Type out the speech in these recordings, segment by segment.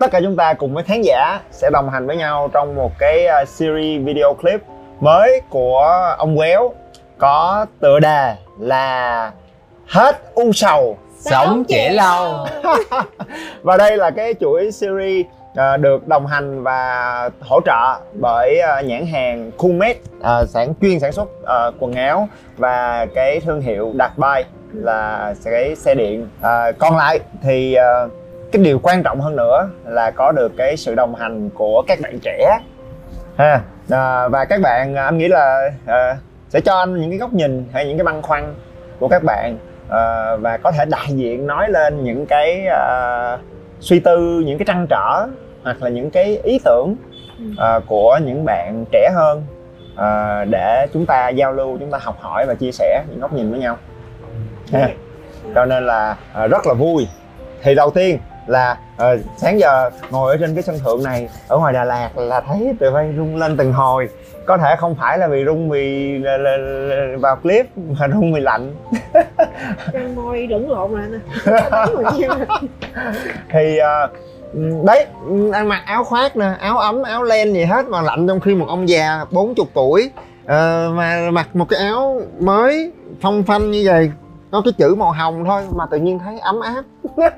tất cả chúng ta cùng với khán giả sẽ đồng hành với nhau trong một cái uh, series video clip mới của ông Quéo. Có tựa đề là hết u sầu. Sống trẻ lâu. và đây là cái chuỗi series uh, được đồng hành và hỗ trợ bởi uh, nhãn hàng Coolmade uh, sản chuyên sản xuất uh, quần áo và cái thương hiệu Đạt Bay là cái xe điện. Uh, còn lại thì uh, cái điều quan trọng hơn nữa là có được cái sự đồng hành của các bạn trẻ. Ha à, và các bạn anh nghĩ là à, sẽ cho anh những cái góc nhìn hay những cái băn khoăn của các bạn à, và có thể đại diện nói lên những cái à, suy tư những cái trăn trở hoặc là những cái ý tưởng à, của những bạn trẻ hơn à, để chúng ta giao lưu chúng ta học hỏi và chia sẻ những góc nhìn với nhau. Ha. cho nên là à, rất là vui. Thì đầu tiên là uh, sáng giờ ngồi ở trên cái sân thượng này ở ngoài Đà Lạt là thấy tụi bay rung lên từng hồi. Có thể không phải là vì rung vì là, là, là, vào clip mà rung vì lạnh. Trang môi lẫn lộn lại nè. Thì uh, đấy ăn mặc áo khoác nè áo ấm áo len gì hết mà lạnh trong khi một ông già 40 tuổi uh, mà mặc một cái áo mới phong phanh như vậy có cái chữ màu hồng thôi mà tự nhiên thấy ấm áp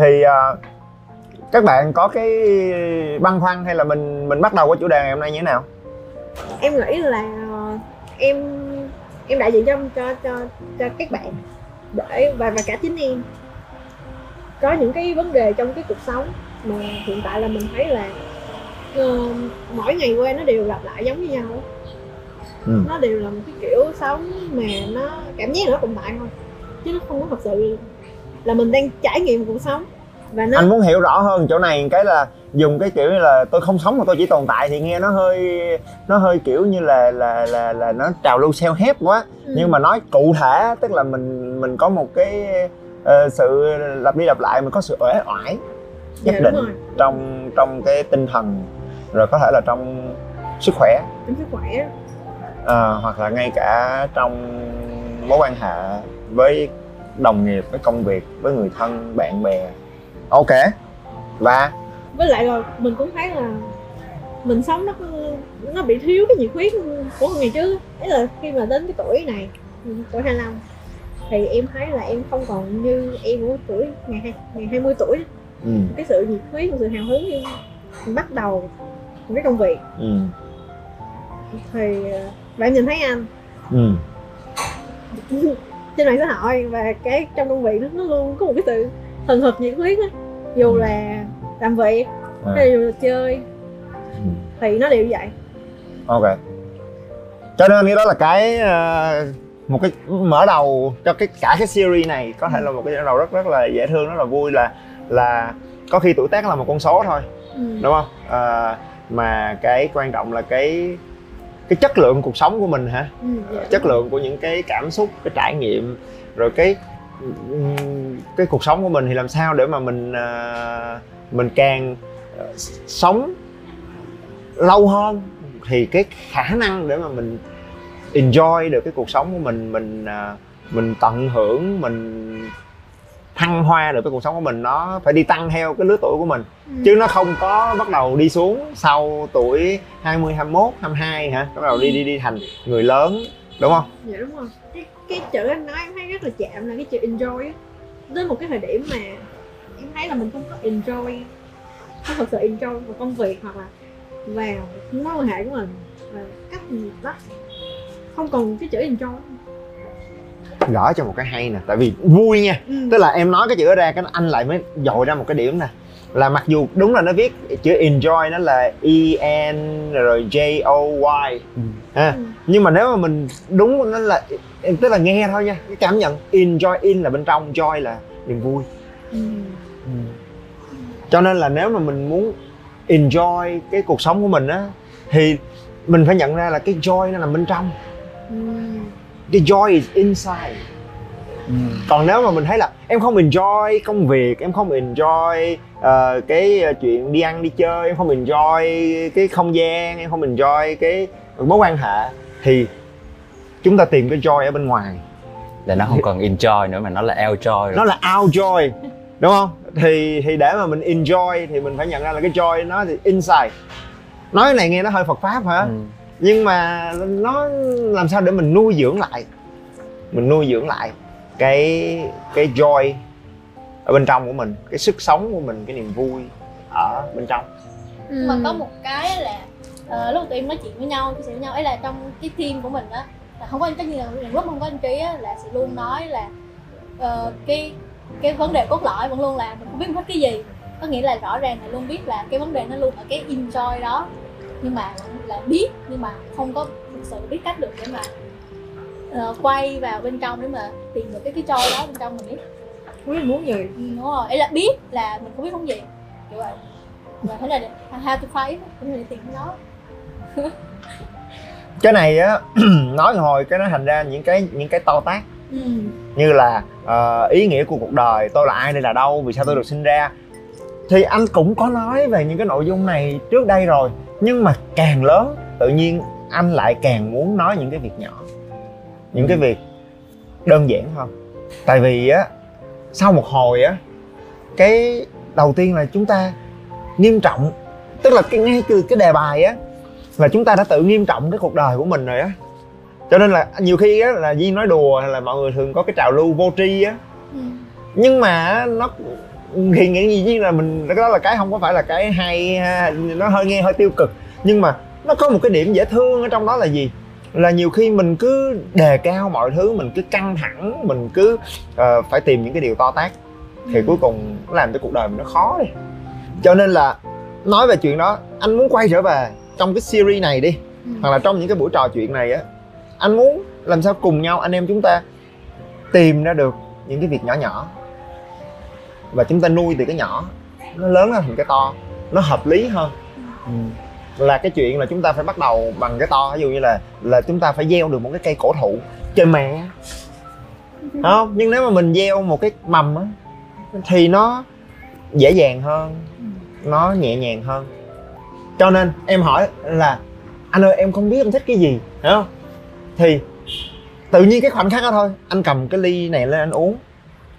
thì uh, các bạn có cái băn khoăn hay là mình mình bắt đầu với chủ đề ngày hôm nay như thế nào? Em nghĩ là em em đại diện cho cho cho, cho các bạn để và và cả chính em có những cái vấn đề trong cái cuộc sống mà hiện tại là mình thấy là uh, mỗi ngày qua nó đều lặp lại giống như nhau ừ. nó đều là một cái kiểu sống mà nó cảm giác nó tồn tại thôi chứ nó không có thật sự là mình đang trải nghiệm cuộc sống và nó... anh muốn hiểu rõ hơn chỗ này cái là dùng cái kiểu như là tôi không sống mà tôi chỉ tồn tại thì nghe nó hơi nó hơi kiểu như là là là là nó trào lưu self help quá. Ừ. nhưng mà nói cụ thể tức là mình mình có một cái uh, sự lặp đi lặp lại mình có sự uể oải nhất dạ, định trong trong cái tinh thần rồi có thể là trong sức khỏe. Trong sức khỏe. À, hoặc là ngay cả trong mối quan hệ với đồng nghiệp với công việc với người thân bạn bè ok và với lại là mình cũng thấy là mình sống nó nó bị thiếu cái nhiệt huyết của ngày trước ấy là khi mà đến cái tuổi này tuổi 25 thì em thấy là em không còn như em của tuổi ngày hai ngày 20 tuổi ừ. cái sự nhiệt huyết sự hào hứng em bắt đầu một cái công việc ừ. thì bạn nhìn thấy anh ừ. trên mạng xã hội và cái trong công việc nó, nó luôn có một cái sự thần thực nhiệt huyết á dù ừ. là làm việc à. hay dù là chơi ừ. thì nó đều vậy ok cho nên cái đó là cái uh, một cái mở đầu cho cái cả cái series này có thể ừ. là một cái mở đầu rất rất là dễ thương rất là vui là là có khi tuổi tác là một con số thôi ừ. đúng không à, mà cái quan trọng là cái cái chất lượng cuộc sống của mình hả ừ, dạ. chất lượng của những cái cảm xúc cái trải nghiệm rồi cái cái cuộc sống của mình thì làm sao để mà mình uh, mình càng uh, sống lâu hơn thì cái khả năng để mà mình enjoy được cái cuộc sống của mình mình uh, mình tận hưởng mình thăng hoa được cái cuộc sống của mình nó phải đi tăng theo cái lứa tuổi của mình ừ. chứ nó không có bắt đầu đi xuống sau tuổi 20, 21, 22 hả bắt đầu đi đi đi thành người lớn đúng không? Dạ đúng rồi cái, chữ anh nói em thấy rất là chạm là cái chữ enjoy á đến một cái thời điểm mà em thấy là mình không có enjoy không thật sự enjoy vào công việc hoặc là vào mối quan hệ của mình và cách gì đó không còn cái chữ enjoy gõ cho một cái hay nè tại vì vui nha ừ. tức là em nói cái chữ đó ra cái anh lại mới dội ra một cái điểm nè là mặc dù đúng là nó viết chữ enjoy nó là e n rồi j o y ừ. ha ừ. nhưng mà nếu mà mình đúng nó là tức là nghe thôi nha cái cảm nhận enjoy in là bên trong joy là niềm vui ừ. Ừ. cho nên là nếu mà mình muốn enjoy cái cuộc sống của mình á thì mình phải nhận ra là cái joy nó nằm bên trong ừ. cái joy is inside Ừ. còn nếu mà mình thấy là em không enjoy công việc em không enjoy ờ, cái ờ, chuyện đi ăn đi chơi em không enjoy cái không gian em không enjoy cái mối quan hệ thì chúng ta tìm cái joy ở bên ngoài. Là nó không còn enjoy nữa mà nó là enjoy rồi. Nó là out joy đúng không? Thì thì để mà mình enjoy thì mình phải nhận ra là cái joy nó thì inside. Nói cái này nghe nó hơi Phật pháp hả? Ừ. nhưng mà nó làm sao để mình nuôi dưỡng lại? Mình nuôi dưỡng lại cái cái joy ở bên trong của mình cái sức sống của mình cái niềm vui ở bên trong. Ừ. mà có một cái là ờ, lúc tụi em nói chuyện với nhau chia sẻ với nhau ấy là trong cái team của mình á là không có anh tất nhiên là lúc không có anh trí á là sẽ luôn nói là ờ, cái cái vấn đề cốt lõi vẫn luôn là mình không biết thích cái gì. Có nghĩa là rõ ràng là luôn biết là cái vấn đề nó luôn ở cái enjoy đó. Nhưng mà là biết nhưng mà không có thực sự biết cách được để mà ờ, quay vào bên trong để mà tìm được cái cái joy đó bên trong mình biết Không biết muốn gì. Ừ, đúng rồi. Ấy là biết là mình không biết không gì. Kiểu vậy. Và thế là how to find cũng để tìm cái đó cái này á nói hồi cái nó thành ra những cái những cái to tác ừ. như là ờ, ý nghĩa của cuộc đời tôi là ai đây là đâu vì sao tôi được sinh ra. Thì anh cũng có nói về những cái nội dung này trước đây rồi nhưng mà càng lớn tự nhiên anh lại càng muốn nói những cái việc nhỏ. Những cái việc đơn giản hơn. Tại vì á sau một hồi á cái đầu tiên là chúng ta nghiêm trọng. Tức là cái ngay từ cái đề bài á là chúng ta đã tự nghiêm trọng cái cuộc đời của mình rồi á. Cho nên là nhiều khi á là Duyên nói đùa hay là mọi người thường có cái trào lưu vô tri á. Ừ. nhưng mà nó thì nghĩ gì nhiên là mình cái đó là cái không có phải là cái hay ha, nó hơi nghe hơi tiêu cực. Nhưng mà nó có một cái điểm dễ thương ở trong đó là gì? Là nhiều khi mình cứ đề cao mọi thứ mình cứ căng thẳng mình cứ ờ, phải tìm những cái điều to tát thì cuối cùng nó làm cho cuộc đời mình nó khó đi. Cho nên là nói về chuyện đó anh muốn quay trở về trong cái series này đi Ừ. hoặc là trong những cái buổi trò chuyện này á anh muốn làm sao cùng nhau anh em chúng ta tìm ra được những cái việc nhỏ nhỏ. Và chúng ta nuôi từ cái nhỏ nó lớn lên thành cái to nó hợp lý hơn. Ừ. là cái chuyện là chúng ta phải bắt đầu bằng cái to ví dụ như là là chúng ta phải gieo được một cái cây cổ thụ trời mẹ không nhưng nếu mà mình gieo một cái mầm á thì nó dễ dàng hơn nó nhẹ nhàng hơn cho nên em hỏi là, anh ơi, em không biết em thích cái gì hiểu không? Thì tự nhiên cái khoảnh khắc đó thôi, anh cầm cái ly này lên anh uống.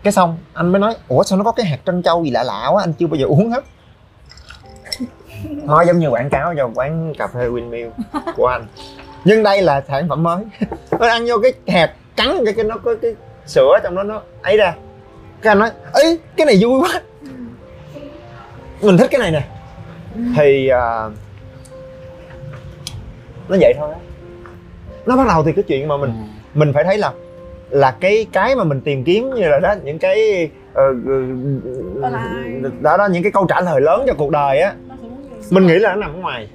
Cái xong anh mới nói, ủa, sao nó có cái hạt trân châu gì lạ lạ quá, anh chưa bao giờ uống hết. Nó giống như quảng cáo cho quán cà phê windmill của anh. Nhưng đây là sản phẩm mới. Nó ăn vô cái hạt cắn cái cái nó có cái sữa trong đó, nó ấy ra. Cái anh nói ấy cái này vui quá. Mình thích cái này nè thì à, nó vậy thôi á. Nó bắt đầu từ cái chuyện mà mình mình phải thấy là là cái cái mà mình tìm kiếm như là đó những cái ờ, lại. đó đó những cái câu trả lời lớn cho cuộc đời á. Mình nghĩ là nó nằm ở ngoài.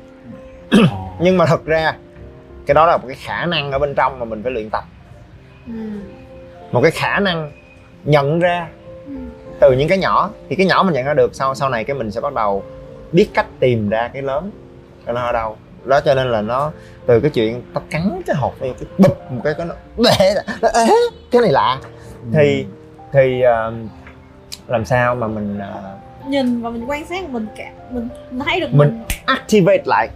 Nhưng mà thật ra cái đó là một cái khả năng ở bên trong mà mình phải luyện tập. Ừ. một cái khả năng nhận ra Ừ. từ những cái nhỏ. Thì cái nhỏ mình nhận ra được sau sau này cái mình sẽ bắt đầu biết cách tìm ra cái lớn cái nó ở đâu. Đó cho nên là nó từ cái chuyện tao cắn cái hột cái bụp một cái cái nó bể nó ế cái này lạ. Thì thì ờ, làm sao mà mình ờ, nhìn và mình quan sát mình cả mình mình thấy được Mình- mình, activate lại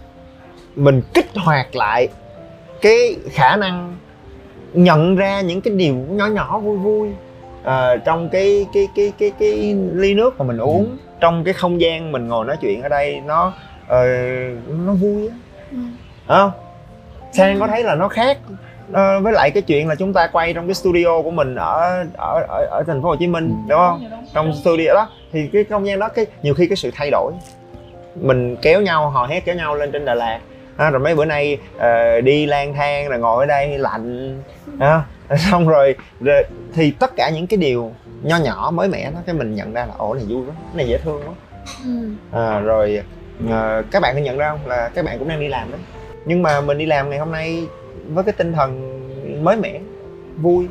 mình kích hoạt lại cái khả năng nhận ra những cái điều nhỏ nhỏ vui vui ờ, trong cái cái cái cái cái ly nước mà mình uống trong cái không gian mình ngồi nói chuyện ở đây nó ờ, nó vui á. Ừ. Không sang có thấy là nó khác. Ờ, với lại cái chuyện là chúng ta quay trong cái studio của mình ở ở ở, ở thành phố Hồ Chí Minh đúng không? Trong studio đó thì cái không gian đó cái nhiều khi cái sự thay đổi. Mình kéo nhau hò hét kéo nhau lên trên Đà Lạt. Ha, rồi mấy bữa nay ờ, đi lang thang rồi ngồi ở đây lạnh. Ha, xong rồi, rồi thì tất cả những cái điều nho nhỏ mới mẻ đó cái mình nhận ra là ồ này vui quá cái này dễ thương quá. Ừ. à, rồi ờ, các bạn có nhận ra không? Là các bạn cũng đang đi làm đấy nhưng mà mình đi làm ngày hôm nay với cái tinh thần mới mẻ vui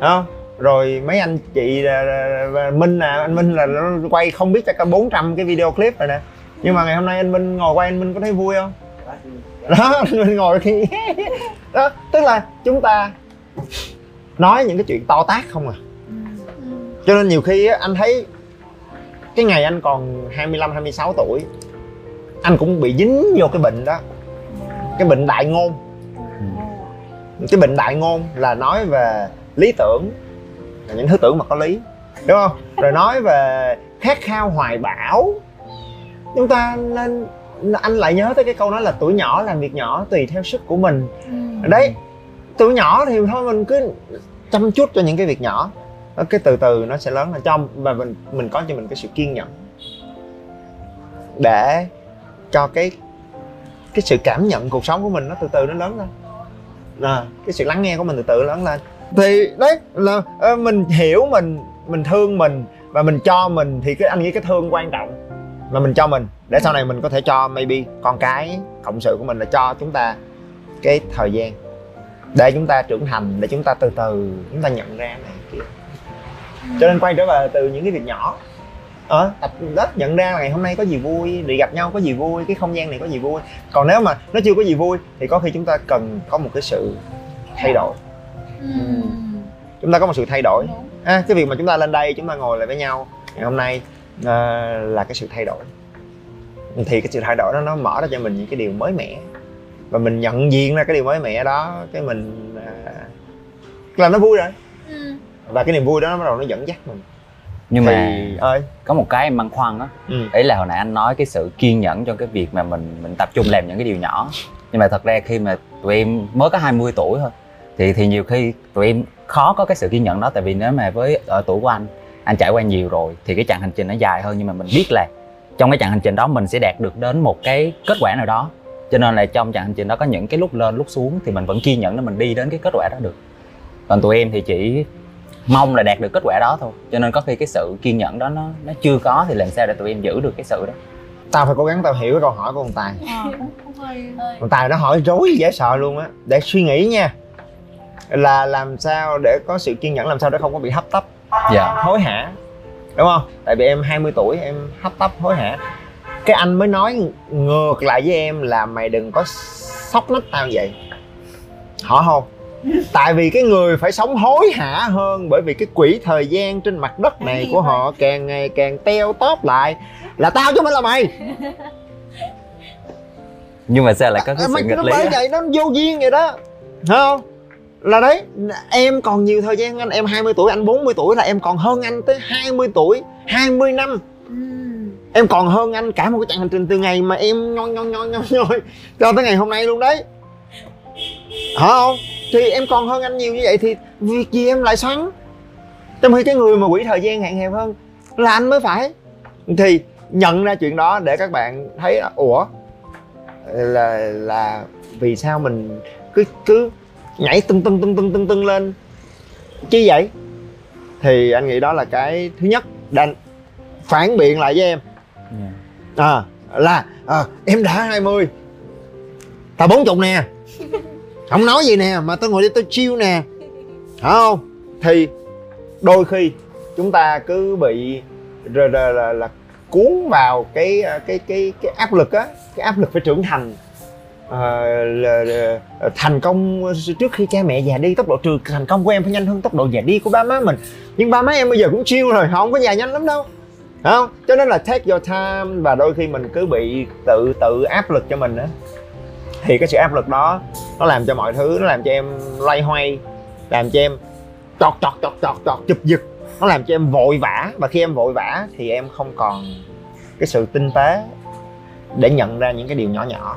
không? Rồi mấy anh chị là- là- là- Minh nè anh Minh là nó quay không biết chắc cả 400 cái video clip rồi nè. Nhưng mà ngày hôm nay anh Minh ngồi quay anh Minh có thấy vui không? Đó mình ngồi khi đó tức là chúng ta nói những cái chuyện to tát không à. Cho nên nhiều khi á, anh thấy cái ngày anh còn 25 26 tuổi anh cũng bị dính vô cái bệnh đó. Cái bệnh đại ngôn. Cái bệnh đại ngôn là nói về lý tưởng là những thứ tưởng mà có lý đúng không? Rồi nói về khát khao hoài bão. Chúng ta nên anh lại nhớ tới cái câu nói là tuổi nhỏ làm việc nhỏ tùy theo sức của mình. Ừ. đấy tuổi nhỏ thì thôi mình cứ chăm chút cho những cái việc nhỏ đó, cái từ từ nó sẽ lớn lên. Trong và mình mình có cho mình cái sự kiên nhẫn để cho cái cái sự cảm nhận cuộc sống của mình nó từ từ nó lớn lên. À, cái sự lắng nghe của mình từ từ lớn lên. Thì đấy là ờ, mình hiểu mình mình thương mình và mình cho mình thì cái anh nghĩ cái thương quan trọng là mình cho mình. Để sau này mình có thể cho maybe con cái cộng sự của mình là cho chúng ta cái thời gian để chúng ta trưởng thành để chúng ta từ từ chúng ta nhận ra này cho nên quay trở về từ những cái việc nhỏ. Ờ tập đất nhận ra là ngày hôm nay có gì vui đi gặp nhau có gì vui cái không gian này có gì vui. Còn nếu mà nó chưa có gì vui thì có khi chúng ta cần có một cái sự thay đổi. Ừ. chúng ta có một sự thay đổi. À, cái việc mà chúng ta lên đây chúng ta ngồi lại với nhau ngày hôm nay ờ, là cái sự thay đổi. Thì cái sự thay đổi đó nó mở ra cho mình những cái điều mới mẻ. Và mình nhận diện ra cái điều mới mẻ đó cái mình à, là nó vui rồi. Ừ. và cái niềm vui đó nó bắt đầu nó dẫn dắt mình. Nhưng thì mà ơi. có một cái em băn khoăn á. Ừ. ý là hồi nãy anh nói cái sự kiên nhẫn trong cái việc mà mình mình tập trung làm những cái điều nhỏ. Nhưng mà thật ra khi mà tụi em mới có 20 tuổi thôi thì thì nhiều khi tụi em khó có cái sự kiên nhẫn đó. Tại vì nếu mà với ở tuổi của anh anh trải qua nhiều rồi thì cái chặng hành trình nó dài hơn. Nhưng mà mình biết là trong cái chặng hành trình đó mình sẽ đạt được đến một cái kết quả nào đó. Cho nên là trong chặng hành trình đó có những cái lúc lên lúc xuống thì mình vẫn kiên nhẫn để mình đi đến cái kết quả đó được. Còn tụi em thì chỉ mong là đạt được kết quả đó thôi. Cho nên có khi cái sự kiên nhẫn đó nó nó chưa có thì làm sao để tụi em giữ được cái sự đó? Tao phải cố gắng tao hiểu cái câu hỏi của con tài. Ờ, cũng hơi Hơi. con tài nó hỏi rối dễ sợ luôn á. Để suy nghĩ nha. Là làm sao để có sự kiên nhẫn làm sao để không có bị hấp tấp? Dạ. Hối hả đúng không? Tại vì em 20 tuổi em hấp tấp hối hả. Cái anh mới nói ngược lại với em là mày đừng có sóc nách tao vậy. Hỏi không tại vì cái người phải sống hối hả hơn bởi vì cái quỹ thời gian trên mặt đất này của họ càng ngày càng teo tóp lại. Là tao chứ không phải là mày. Nhưng mà sao lại có cái À, sự mày nghịch nó lý bởi vậy nó vô duyên vậy đó. Thấy không? Là đấy em còn nhiều thời gian anh em 20 tuổi anh 40 tuổi là em còn hơn anh tới 20 tuổi 20 năm. Ừ. em còn hơn anh cả một cái chặng hành trình từ ngày mà em nhoi nhoi nhoi nhoi nhoi cho tới ngày hôm nay luôn đấy. Hả không thì em còn hơn anh nhiều như vậy thì việc gì em lại xoắn? Trong khi cái người mà quỹ thời gian hạn hẹp hơn là anh mới phải. Thì nhận ra chuyện đó để các bạn thấy là, ủa là là vì sao mình cứ cứ nhảy tưng tưng tưng tưng tưng tưng lên. Chi vậy thì anh nghĩ đó là cái thứ nhất đành phản biện lại với em. Dạ. à, là à, em đã 20 tao bốn chục nè không nói gì nè mà tao ngồi đây tao chiêu nè. Hả không? Thì đôi khi chúng ta cứ bị là, là, là, là cuốn vào cái cái cái cái áp lực á cái áp lực phải trưởng thành. À, là, là, ờ, thành công trước khi cha mẹ già đi tốc độ trừ thành công của em phải nhanh hơn tốc độ già đi của ba má mình. Nhưng ba má em bây giờ cũng chiêu rồi họ không có già nhanh lắm đâu. Không? Cho nên là take your time và đôi khi mình cứ bị tự tự áp lực cho mình á thì cái sự áp lực đó nó làm cho mọi thứ nó làm cho em loay hoay làm cho em chọt chọt chọt chọt chọt chụp giật nó làm cho em vội vã và khi em vội vã thì em không còn cái sự tinh tế để nhận ra những cái điều nhỏ nhỏ.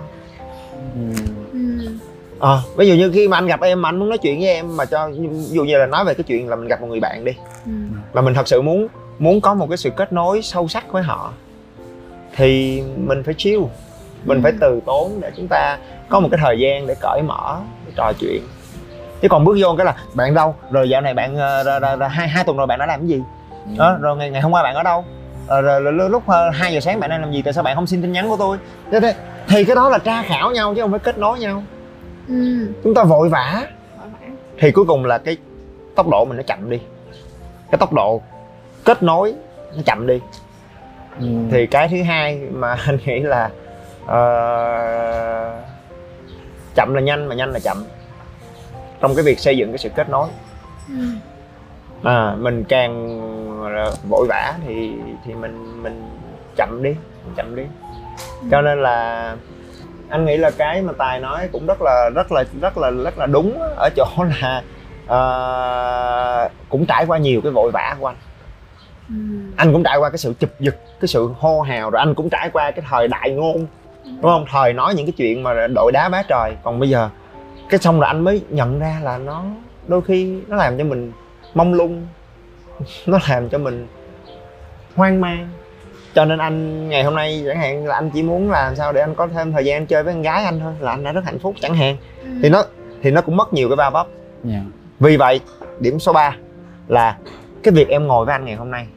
Ờ, ví dụ như khi mà anh gặp em mà anh muốn nói chuyện với em mà cho ví dụ như là nói về cái chuyện là mình gặp một người bạn đi Ừ. mà mình thật sự muốn muốn có một cái sự kết nối sâu sắc với họ thì mình phải chill mình phải từ tốn để chúng ta có một cái thời gian để cởi mở để trò chuyện. Chứ còn bước vô cái là bạn đâu? Rồi dạo này bạn ờ, rồi, rồi, rồi, hai hai tuần rồi bạn đã làm cái gì? Đó rồi ngày, ngày hôm qua bạn ở đâu? Ờ, rồi, rồi, lúc- lúc ờ, 2 giờ sáng bạn đang làm gì? Tại sao bạn không xin tin nhắn của tôi? Thế, thế, thì cái đó là tra khảo nhau chứ không phải kết nối nhau. Ừ. chúng ta vội vã. Vội vã. thì cuối cùng là cái tốc độ mình nó chậm đi. Cái tốc độ kết nối nó chậm đi. Ừ. thì cái thứ hai mà anh nghĩ là ờ, chậm là nhanh mà nhanh là chậm. Trong cái việc xây dựng cái sự kết nối. Ừ. à, mình càng vội vã thì thì mình mình chậm đi mình chậm đi. Cho nên là anh nghĩ là cái mà tài nói cũng rất là rất là rất là rất là đúng ở chỗ là uh, cũng trải qua nhiều cái vội vã của anh. Ừ. anh cũng trải qua cái sự chụp giật cái sự hô hào rồi anh cũng trải qua cái thời đại ngôn đúng không? Thời nói những cái chuyện mà đội đá bá trời. Còn bây giờ cái xong rồi anh mới nhận ra là nó đôi khi nó làm cho mình mông lung nó làm cho mình hoang mang. Cho nên anh ngày hôm nay chẳng hạn là anh chỉ muốn làm sao để anh có thêm thời gian chơi với con gái anh thôi là anh đã rất hạnh phúc chẳng hạn. Ừ. thì nó thì nó cũng mất nhiều cái va vấp Dạ. vì vậy điểm số 3 là cái việc em ngồi với anh ngày hôm nay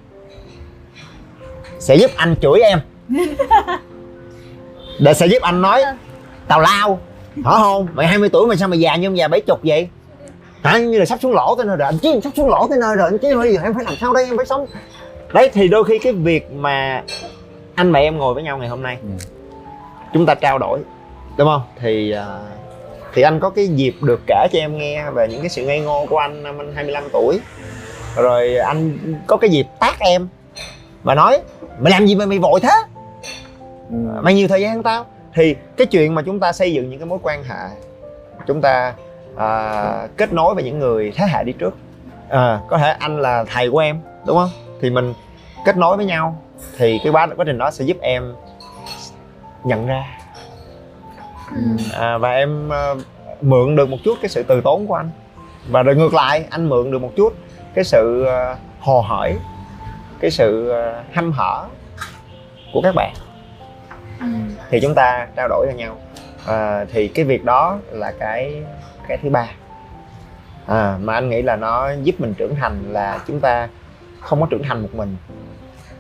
sẽ giúp anh chửi em để sẽ giúp anh nói. Tào lao hả không mày 20 tuổi mà sao mày già như ông già bảy chục vậy? Hả? Như là sắp xuống lỗ tới nơi rồi. Anh chứ sắp xuống lỗ tới nơi rồi. Anh chứ bây giờ em phải làm sao đây? Em phải sống. Đấy thì đôi khi cái việc mà anh và em ngồi với nhau ngày hôm nay Ừ. chúng ta trao đổi đúng không? Thì à, thì anh có cái dịp được kể cho em nghe về những cái sự ngây ngô của anh năm anh 25 tuổi. Rồi anh có cái dịp tát em và nói mày làm gì mà mày vội thế Ừ. mày nhiều thời gian tao. Thì cái chuyện mà chúng ta xây dựng những cái mối quan hệ chúng ta à, kết nối với những người thế hệ đi trước. À, có thể anh là thầy của em đúng không? Thì mình kết nối với nhau thì cái quá quá trình đó sẽ giúp em nhận ra. Ừ. à, và em à, mượn được một chút cái sự từ tốn của anh. Và rồi ngược lại anh mượn được một chút cái sự à, hồ hởi cái sự à, hăm hở của các bạn Ừ. thì chúng ta trao đổi cho nhau à, thì cái việc đó là cái cái thứ ba à, mà anh nghĩ là nó giúp mình trưởng thành là chúng ta không có trưởng thành một mình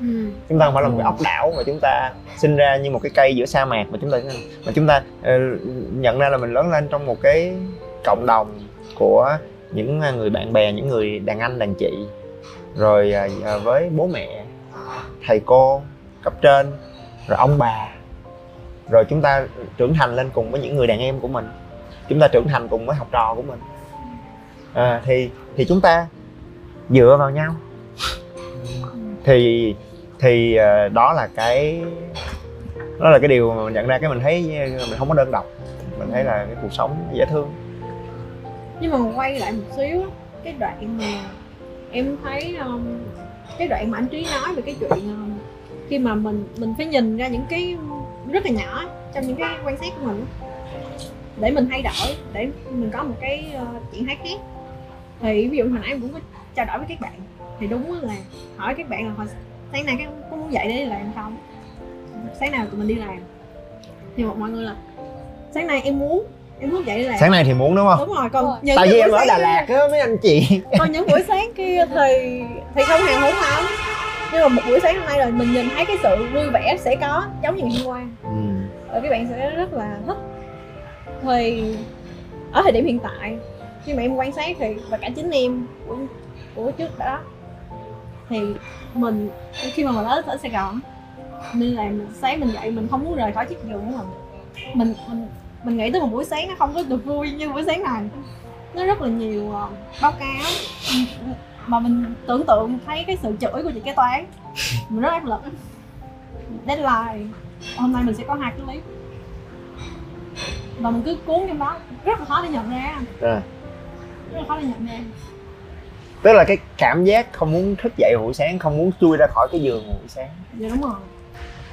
Ừ. chúng ta không phải là một cái Ừ. ốc đảo mà chúng ta sinh ra như một cái cây giữa sa mạc mà chúng ta mà chúng ta ờ, nhận ra là mình lớn lên trong một cái cộng đồng của những người bạn bè những người đàn anh đàn chị rồi à, à, với bố mẹ thầy cô cấp trên rồi ông bà rồi chúng ta trưởng thành lên cùng với những người đàn em của mình. Chúng ta trưởng thành cùng với học trò của mình. À, thì thì chúng ta dựa vào nhau. Thì thì à, đó là cái đó là cái điều mà mình nhận ra cái mình thấy mình không có đơn độc. Mình thấy là cái cuộc sống dễ thương. Nhưng mà quay lại một xíu á, cái đoạn mà em thấy um, cái đoạn mà anh trí nói về cái chuyện um, khi mà mình mình phải nhìn ra những cái rất là nhỏ trong những cái quan sát của mình. Á, để mình thay đổi để mình có một cái uh, trạng thái khác. Thì ví dụ hồi nãy em cũng có trao đổi với các bạn thì đúng là hỏi các bạn là hồi sáng nay các có muốn dậy để đi làm không? Sáng nào tụi mình đi làm? Thì một mọi người là sáng nay em muốn em muốn dậy đi làm. Sáng nay thì muốn đúng không? Đúng rồi còn Rồi. những tại vì em ở đà lạt á mấy anh chị. Còn những buổi sáng kia thì thì không hề hứng lắm nhưng mà một buổi sáng hôm nay là mình nhìn thấy cái sự vui vẻ sẽ có giống như ngày hôm qua. Rồi các bạn sẽ rất là thích thì ở thời điểm hiện tại. Khi mà em quan sát thì và cả chính em của của trước đó thì mình khi mà mình ở ở Sài Gòn nên là mình sáng mình dậy mình không muốn rời khỏi chiếc giường của mình mình mình mình nghĩ tới một buổi sáng nó không có được vui như buổi sáng này. Nó rất là nhiều ờ, báo cáo mà mình tưởng tượng thấy cái sự chửi của chị kế toán. Mình rất áp lực. Deadline. Hôm nay mình sẽ có hai cái clip. Và mình cứ cuốn trong đó. Rất là khó để nhận ra. À. rất là khó để nhận ra. Tức là cái cảm giác không muốn thức dậy buổi sáng không muốn chui ra khỏi cái giường buổi sáng. Dạ đúng rồi.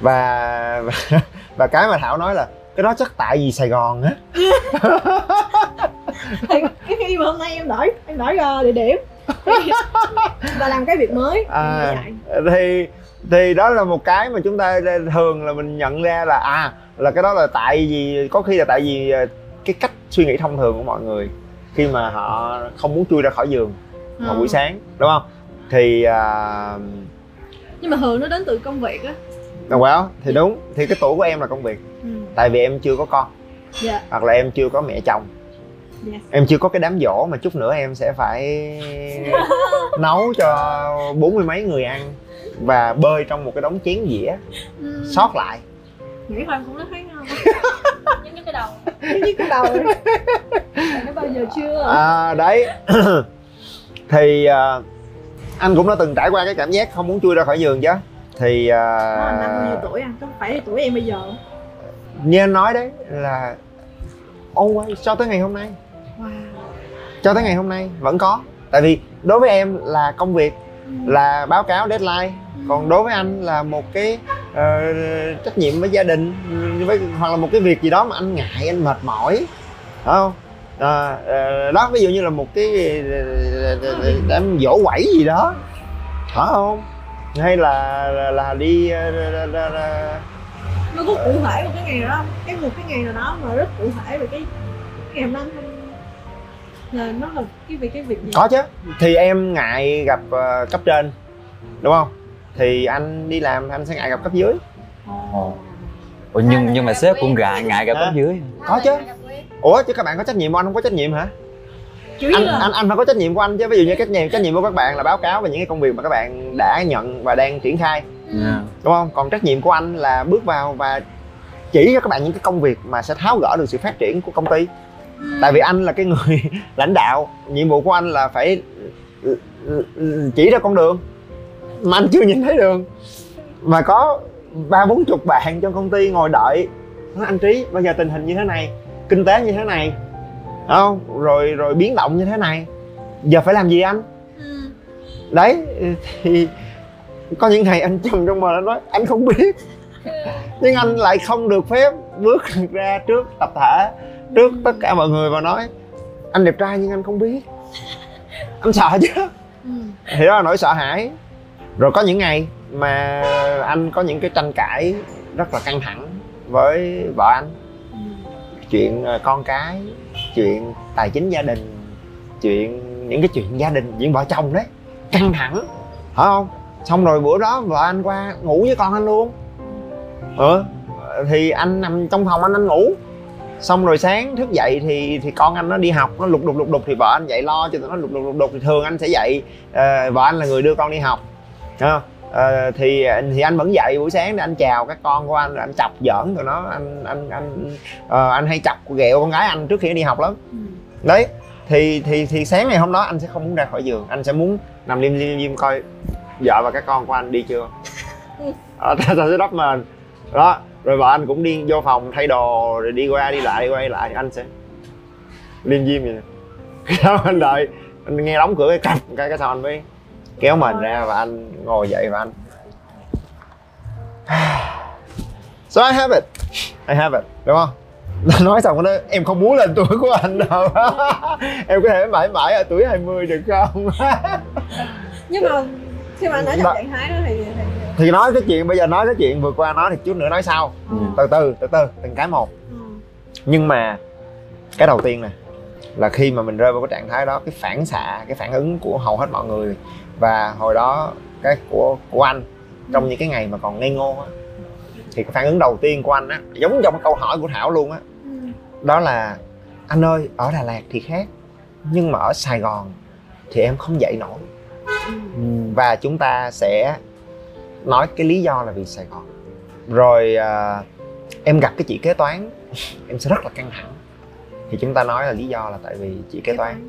Và và, và cái mà thảo nói là cái đó chắc tại vì sài gòn á. Cái khi mà hôm nay em đổi em đổi uh, địa điểm và làm cái việc mới À. à. thì thì đó là một cái mà chúng ta thường là mình nhận ra là à là cái đó là tại vì có khi là tại vì ờ, cái cách suy nghĩ thông thường của mọi người khi mà họ không muốn chui ra khỏi giường vào Ờ. buổi sáng đúng không thì à, nhưng mà thường nó đến từ công việc á well, thì đúng thì cái tuổi của em là công việc ừ. tại vì em chưa có con dạ hoặc là em chưa có mẹ chồng yes. em chưa có cái đám dỗ mà chút nữa em sẽ phải nấu cho bốn mươi mấy người ăn và bơi trong một cái đống chén dĩa. Ừ. sót lại. Nghĩ thôi em cũng đã thấy ngon. Những cái đầu. Cái chiếc đầu đã bao giờ chưa? À, đấy. Thì à, anh cũng đã từng trải qua cái cảm giác không muốn chui ra khỏi giường chứ. Thì à, à, năm bao nhiêu tuổi anh có phải tuổi em bây giờ như anh nói đấy là always cho tới ngày hôm nay wow cho tới ngày hôm nay vẫn có. Tại vì đối với em là công việc là báo cáo deadline. Còn đối với anh là một cái ờ, trách nhiệm với gia đình với hoặc là một cái việc gì đó mà anh ngại anh mệt mỏi. Phải không? À, ờ, đó ví dụ như là một cái em dỗ quẩy gì đó. Phải không? Hay là là, là đi là, nó có cụ thể một cái ngày đó cái một cái ngày nào đó mà rất cụ thể về cái ngày hôm đó là nó là cái việc cái việc gì? Có chứ. Thì em ngại gặp ờ, cấp trên đúng không? Thì anh đi làm anh sẽ ngại gặp cấp dưới. Ồ. Ủa, nhưng nhưng mà sếp cũng ngại ngại gặp cấp dưới. Có chứ. ủa chứ các bạn có trách nhiệm mà anh không có trách nhiệm hả? Anh là anh anh phải có trách nhiệm của anh chứ. Ví dụ như trách nhiệm trách nhiệm của các bạn là báo cáo về những cái công việc mà các bạn đã nhận và đang triển khai. Dạ. đúng không? Còn trách nhiệm của anh là bước vào và chỉ cho các bạn những cái công việc mà sẽ tháo gỡ được sự phát triển của công ty tại vì anh là cái người lãnh đạo nhiệm vụ của anh là phải chỉ ra con đường. Mà anh chưa nhìn thấy đường. Mà có ba bốn chục bạn trong công ty ngồi đợi. Nói anh trí bây giờ tình hình như thế này kinh tế như thế này không? Rồi rồi biến động như thế này. Giờ phải làm gì anh? Ừ. đấy thì có những ngày anh trầm trong mờ anh nói anh không biết. Nhưng anh lại không được phép bước ra trước tập thể trước tất cả mọi người và nói anh đẹp trai nhưng anh không biết. Anh sợ chứ? Ừ. thì đó là nỗi sợ hãi. Rồi có những ngày mà anh có những cái tranh cãi rất là căng thẳng với vợ anh. Ừ. chuyện ờ, con cái chuyện tài chính gia đình chuyện những cái chuyện gia đình chuyện vợ chồng đấy. Căng thẳng phải không? Xong rồi bữa đó vợ anh qua ngủ với con anh luôn. Ừ. Thì anh nằm trong phòng anh anh ngủ xong rồi sáng thức dậy thì thì con anh nó đi học nó lục đục lục đục thì vợ anh dậy lo cho tụi nó lục đục lục đục. Thì thường anh sẽ dậy ờ, vợ anh là người đưa con đi học? Ờ, thì thì anh vẫn dậy buổi sáng để anh chào các con của anh anh chọc giỡn tụi nó. Anh anh anh ờ, anh hay chọc ghẹo con gái anh trước khi nó đi học lắm. Ừ. đấy thì thì thì sáng ngày hôm đó anh sẽ không muốn ra khỏi giường. Anh sẽ muốn nằm liêm liêm liêm coi vợ và các con của anh đi chưa? Ta sẽ đắp mền đó rồi vợ anh cũng đi vô phòng thay đồ rồi đi qua đi lại đi qua đi lại anh sẽ liêm diêm vậy nè. Đó anh đợi anh nghe đóng cửa cái cặp cái cái sau anh mới kéo mình ra và anh ngồi dậy và anh. So I have it. I have it đúng không? Nói xong nó em không muốn lên tuổi của anh đâu. Em có thể mãi mãi ở tuổi 20 được không? Nhưng mà khi mà anh ở trong trạng thái đó thì, thì thì nói cái chuyện bây giờ nói cái chuyện vừa qua nói thì chút nữa nói sau Ừ. từ từ từ từ từng cái một Ừ. nhưng mà cái đầu tiên nè là khi mà mình rơi vào cái trạng thái đó cái phản xạ cái phản ứng của hầu hết mọi người và hồi đó cái của của anh trong những cái ngày mà còn ngây ngô á thì cái phản ứng đầu tiên của anh á giống trong cái câu hỏi của thảo luôn á Ừ. đó là anh ơi ở đà lạt thì khác nhưng mà ở sài gòn thì em không dậy nổi Ừ. và chúng ta sẽ nói cái lý do là vì sài gòn. Rồi à, em gặp cái chị kế toán. Em sẽ rất là căng thẳng. Thì chúng ta nói là lý do là tại vì chị kế toán.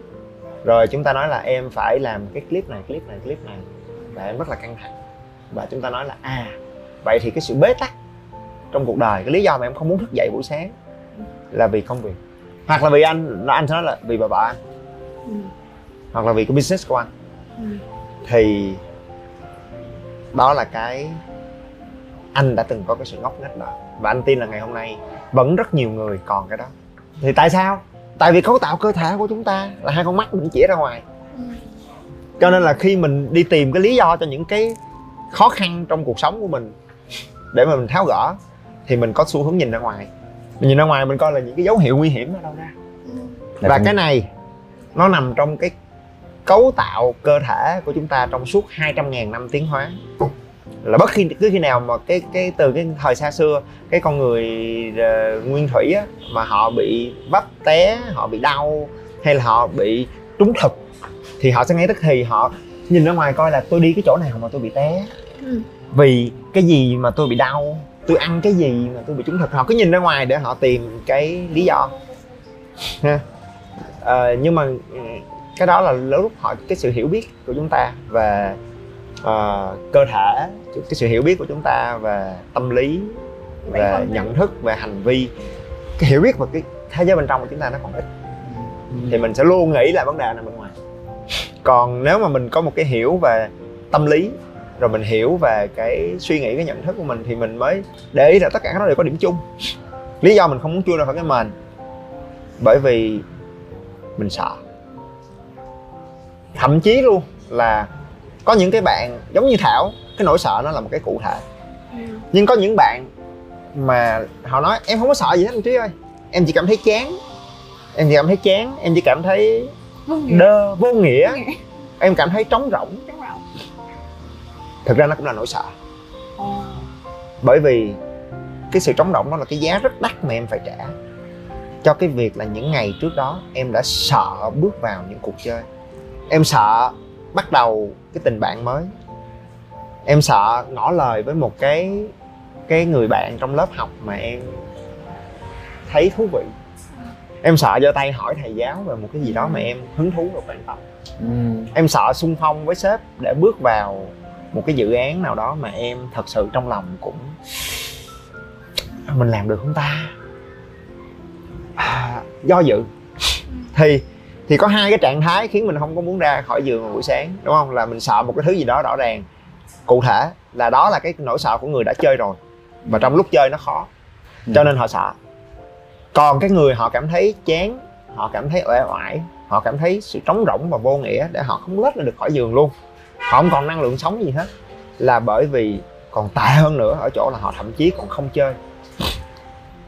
Rồi chúng ta nói là em phải làm cái clip này clip này clip này. Và em rất là căng thẳng. Và chúng ta nói là à vậy thì cái sự bế tắc trong cuộc đời cái lý do mà em không muốn thức dậy buổi sáng là vì công việc. Hoặc là vì anh anh sẽ nói là vì bà vợ anh. Ừ. hoặc là vì cái business của anh. Ừ. thì đó là cái anh đã từng có cái sự ngốc nghếch đó. Và anh tin là ngày hôm nay vẫn rất nhiều người còn cái đó. Thì tại sao? Tại vì cấu tạo cơ thể của chúng ta là hai con mắt mình chỉ ra ngoài. Cho nên là khi mình đi tìm cái lý do cho những cái khó khăn trong cuộc sống của mình để mà mình tháo gỡ thì mình có xu hướng nhìn ra ngoài. Mình nhìn ra ngoài mình coi là những cái dấu hiệu nguy hiểm ở đâu ra. Ừ. và cái này nó nằm trong cái cấu tạo cơ thể của chúng ta trong suốt 200.000 năm tiến hóa. Là bất khi cứ khi nào mà cái cái từ cái thời xa xưa cái con người ờ, nguyên thủy á, mà họ bị vấp té họ bị đau hay là họ bị trúng thực thì họ sẽ ngay tức thì họ nhìn ra ngoài coi là tôi đi cái chỗ nào mà tôi bị té. Ừ. vì cái gì mà tôi bị đau tôi ăn cái gì mà tôi bị trúng thực họ cứ nhìn ra ngoài để họ tìm cái lý do. Ha. Ờ, nhưng mà ừ, cái đó là lúc họ cái sự hiểu biết của chúng ta về ờ, cơ thể cái sự hiểu biết của chúng ta về tâm lý về nhận thức về hành vi. Cái hiểu biết về cái thế giới bên trong của chúng ta nó còn ít. Thì mình sẽ luôn nghĩ là vấn đề nằm bên ngoài. Còn nếu mà mình có một cái hiểu về tâm lý rồi mình hiểu về cái suy nghĩ cái nhận thức của mình thì mình mới để ý là tất cả nó đều có điểm chung. Lý do mình không muốn chui ra khỏi cái mền bởi vì mình sợ thậm chí luôn là có những cái bạn giống như thảo cái nỗi sợ nó là một cái cụ thể Ừ. nhưng có những bạn mà họ nói em không có sợ gì hết anh trí ơi em chỉ cảm thấy chán em chỉ cảm thấy chán em chỉ cảm thấy Vô nghĩa. đơ vô nghĩa Vô nghĩa. em cảm thấy trống rỗng Trống rỗng. thực ra nó cũng là nỗi sợ Ờ. bởi vì cái sự trống rỗng đó là cái giá rất đắt mà em phải trả cho cái việc là những ngày trước đó em đã sợ bước vào những cuộc chơi em sợ bắt đầu cái tình bạn mới. Em sợ ngỏ lời với một cái cái người bạn trong lớp học mà em thấy thú vị. Em sợ giơ tay hỏi thầy giáo về một cái gì đó mà em hứng thú và quan tâm em sợ xung phong với sếp để bước vào một cái dự án nào đó mà em thật sự trong lòng cũng mình làm được không ta? À, do dự. Thì thì có hai cái trạng thái khiến mình không có muốn ra khỏi giường vào buổi sáng đúng không? Là mình sợ một cái thứ gì đó rõ ràng. Cụ thể là đó là cái nỗi sợ của người đã chơi rồi và trong lúc chơi nó khó cho nên họ sợ. Còn cái người họ cảm thấy chán họ cảm thấy uể oải họ cảm thấy sự trống rỗng và vô nghĩa để họ không lết ra được khỏi giường luôn. Họ không còn năng lượng sống gì hết là bởi vì còn tệ hơn nữa ở chỗ là họ thậm chí còn không chơi.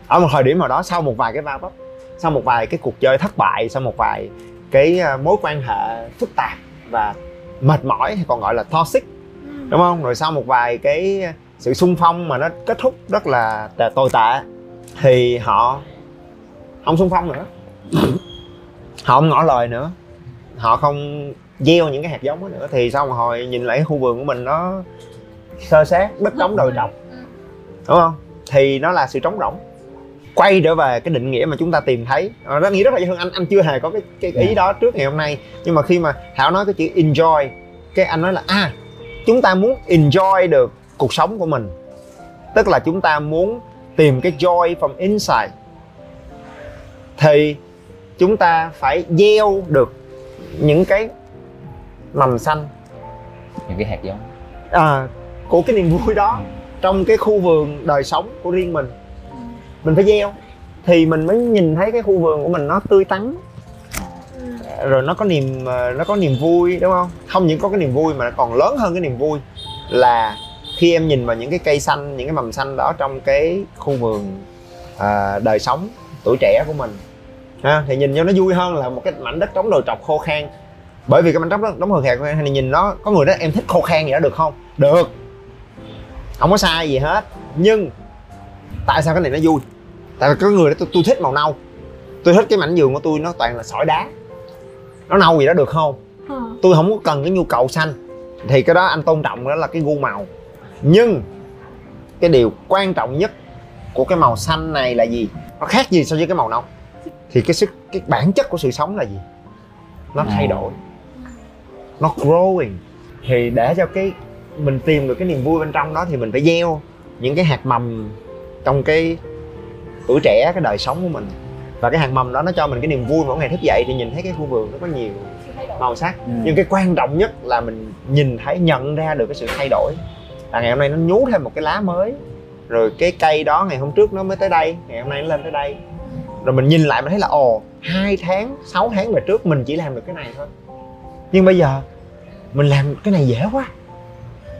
Ở một thời điểm nào đó sau một vài cái va vấp sau một vài cái cuộc chơi thất bại sau một vài cái à, mối quan hệ phức tạp và mệt mỏi hay còn gọi là toxic Ừ. đúng không? Rồi sau một vài cái sự xung phong mà nó kết thúc rất là tồi tệ thì họ không xung phong nữa. Họ không ngỏ lời nữa. Họ không gieo những cái hạt giống đó nữa. Thì sau một hồi nhìn lại khu vườn của mình nó sơ sát đất trống đồi trọc đúng không? Thì nó là sự trống rỗng quay trở về cái định nghĩa mà chúng ta tìm thấy. Ờ, nó nghĩ rất là dễ thương anh anh chưa hề có cái cái ý đó trước ngày hôm nay. Nhưng mà khi mà thảo nói cái chữ enjoy cái anh nói là à chúng ta muốn enjoy được cuộc sống của mình. Tức là chúng ta muốn tìm cái joy from inside. Thì chúng ta phải gieo được những cái mầm xanh. Những cái hạt giống. À, của cái niềm vui đó trong cái khu vườn đời sống của riêng mình mình phải gieo. Thì mình mới nhìn thấy cái khu vườn của mình nó tươi tắn. Rồi nó có niềm ờ, nó có niềm vui đúng không? Không những có cái niềm vui mà nó còn lớn hơn cái niềm vui là khi em nhìn vào những cái cây xanh những cái mầm xanh đó trong cái khu vườn à, đời sống tuổi trẻ của mình. Ha, thì nhìn cho nó vui hơn là một cái mảnh đất trống đồi trọc khô khan. Bởi vì cái mảnh đất đó đống khô khan hay nhìn nó có người đó em thích khô khan vậy đó được không? Được. Không có sai gì hết. Nhưng tại sao cái này nó vui? Tại vì có người đó tôi, tôi thích màu nâu. Tôi thích cái mảnh giường của tôi nó toàn là sỏi đá. Nó nâu gì đó được không? Ờ. tôi không có cần cái nhu cầu xanh. Thì cái đó anh tôn trọng đó là cái gu màu. Nhưng cái điều quan trọng nhất của cái màu xanh này là gì? Nó khác gì so với cái màu nâu? Thì cái sức cái bản chất của sự sống là gì? Nó thay đổi. Nó growing. Thì để cho cái mình tìm được cái niềm vui bên trong đó thì mình phải gieo những cái hạt mầm trong cái tuổi trẻ cái đời sống của mình. Và cái hạt mầm đó nó cho mình cái niềm vui mỗi ngày thức dậy thì nhìn thấy cái khu vườn nó có nhiều màu sắc. Ừ. nhưng cái quan trọng nhất là mình nhìn thấy nhận ra được cái sự thay đổi. Là ngày hôm nay nó nhú thêm một cái lá mới. Rồi cái cây đó ngày hôm trước nó mới tới đây ngày hôm nay nó lên tới đây. Rồi mình nhìn lại mình thấy là ồ hai tháng 6 tháng về trước mình chỉ làm được cái này thôi. Nhưng bây giờ mình làm cái này dễ quá.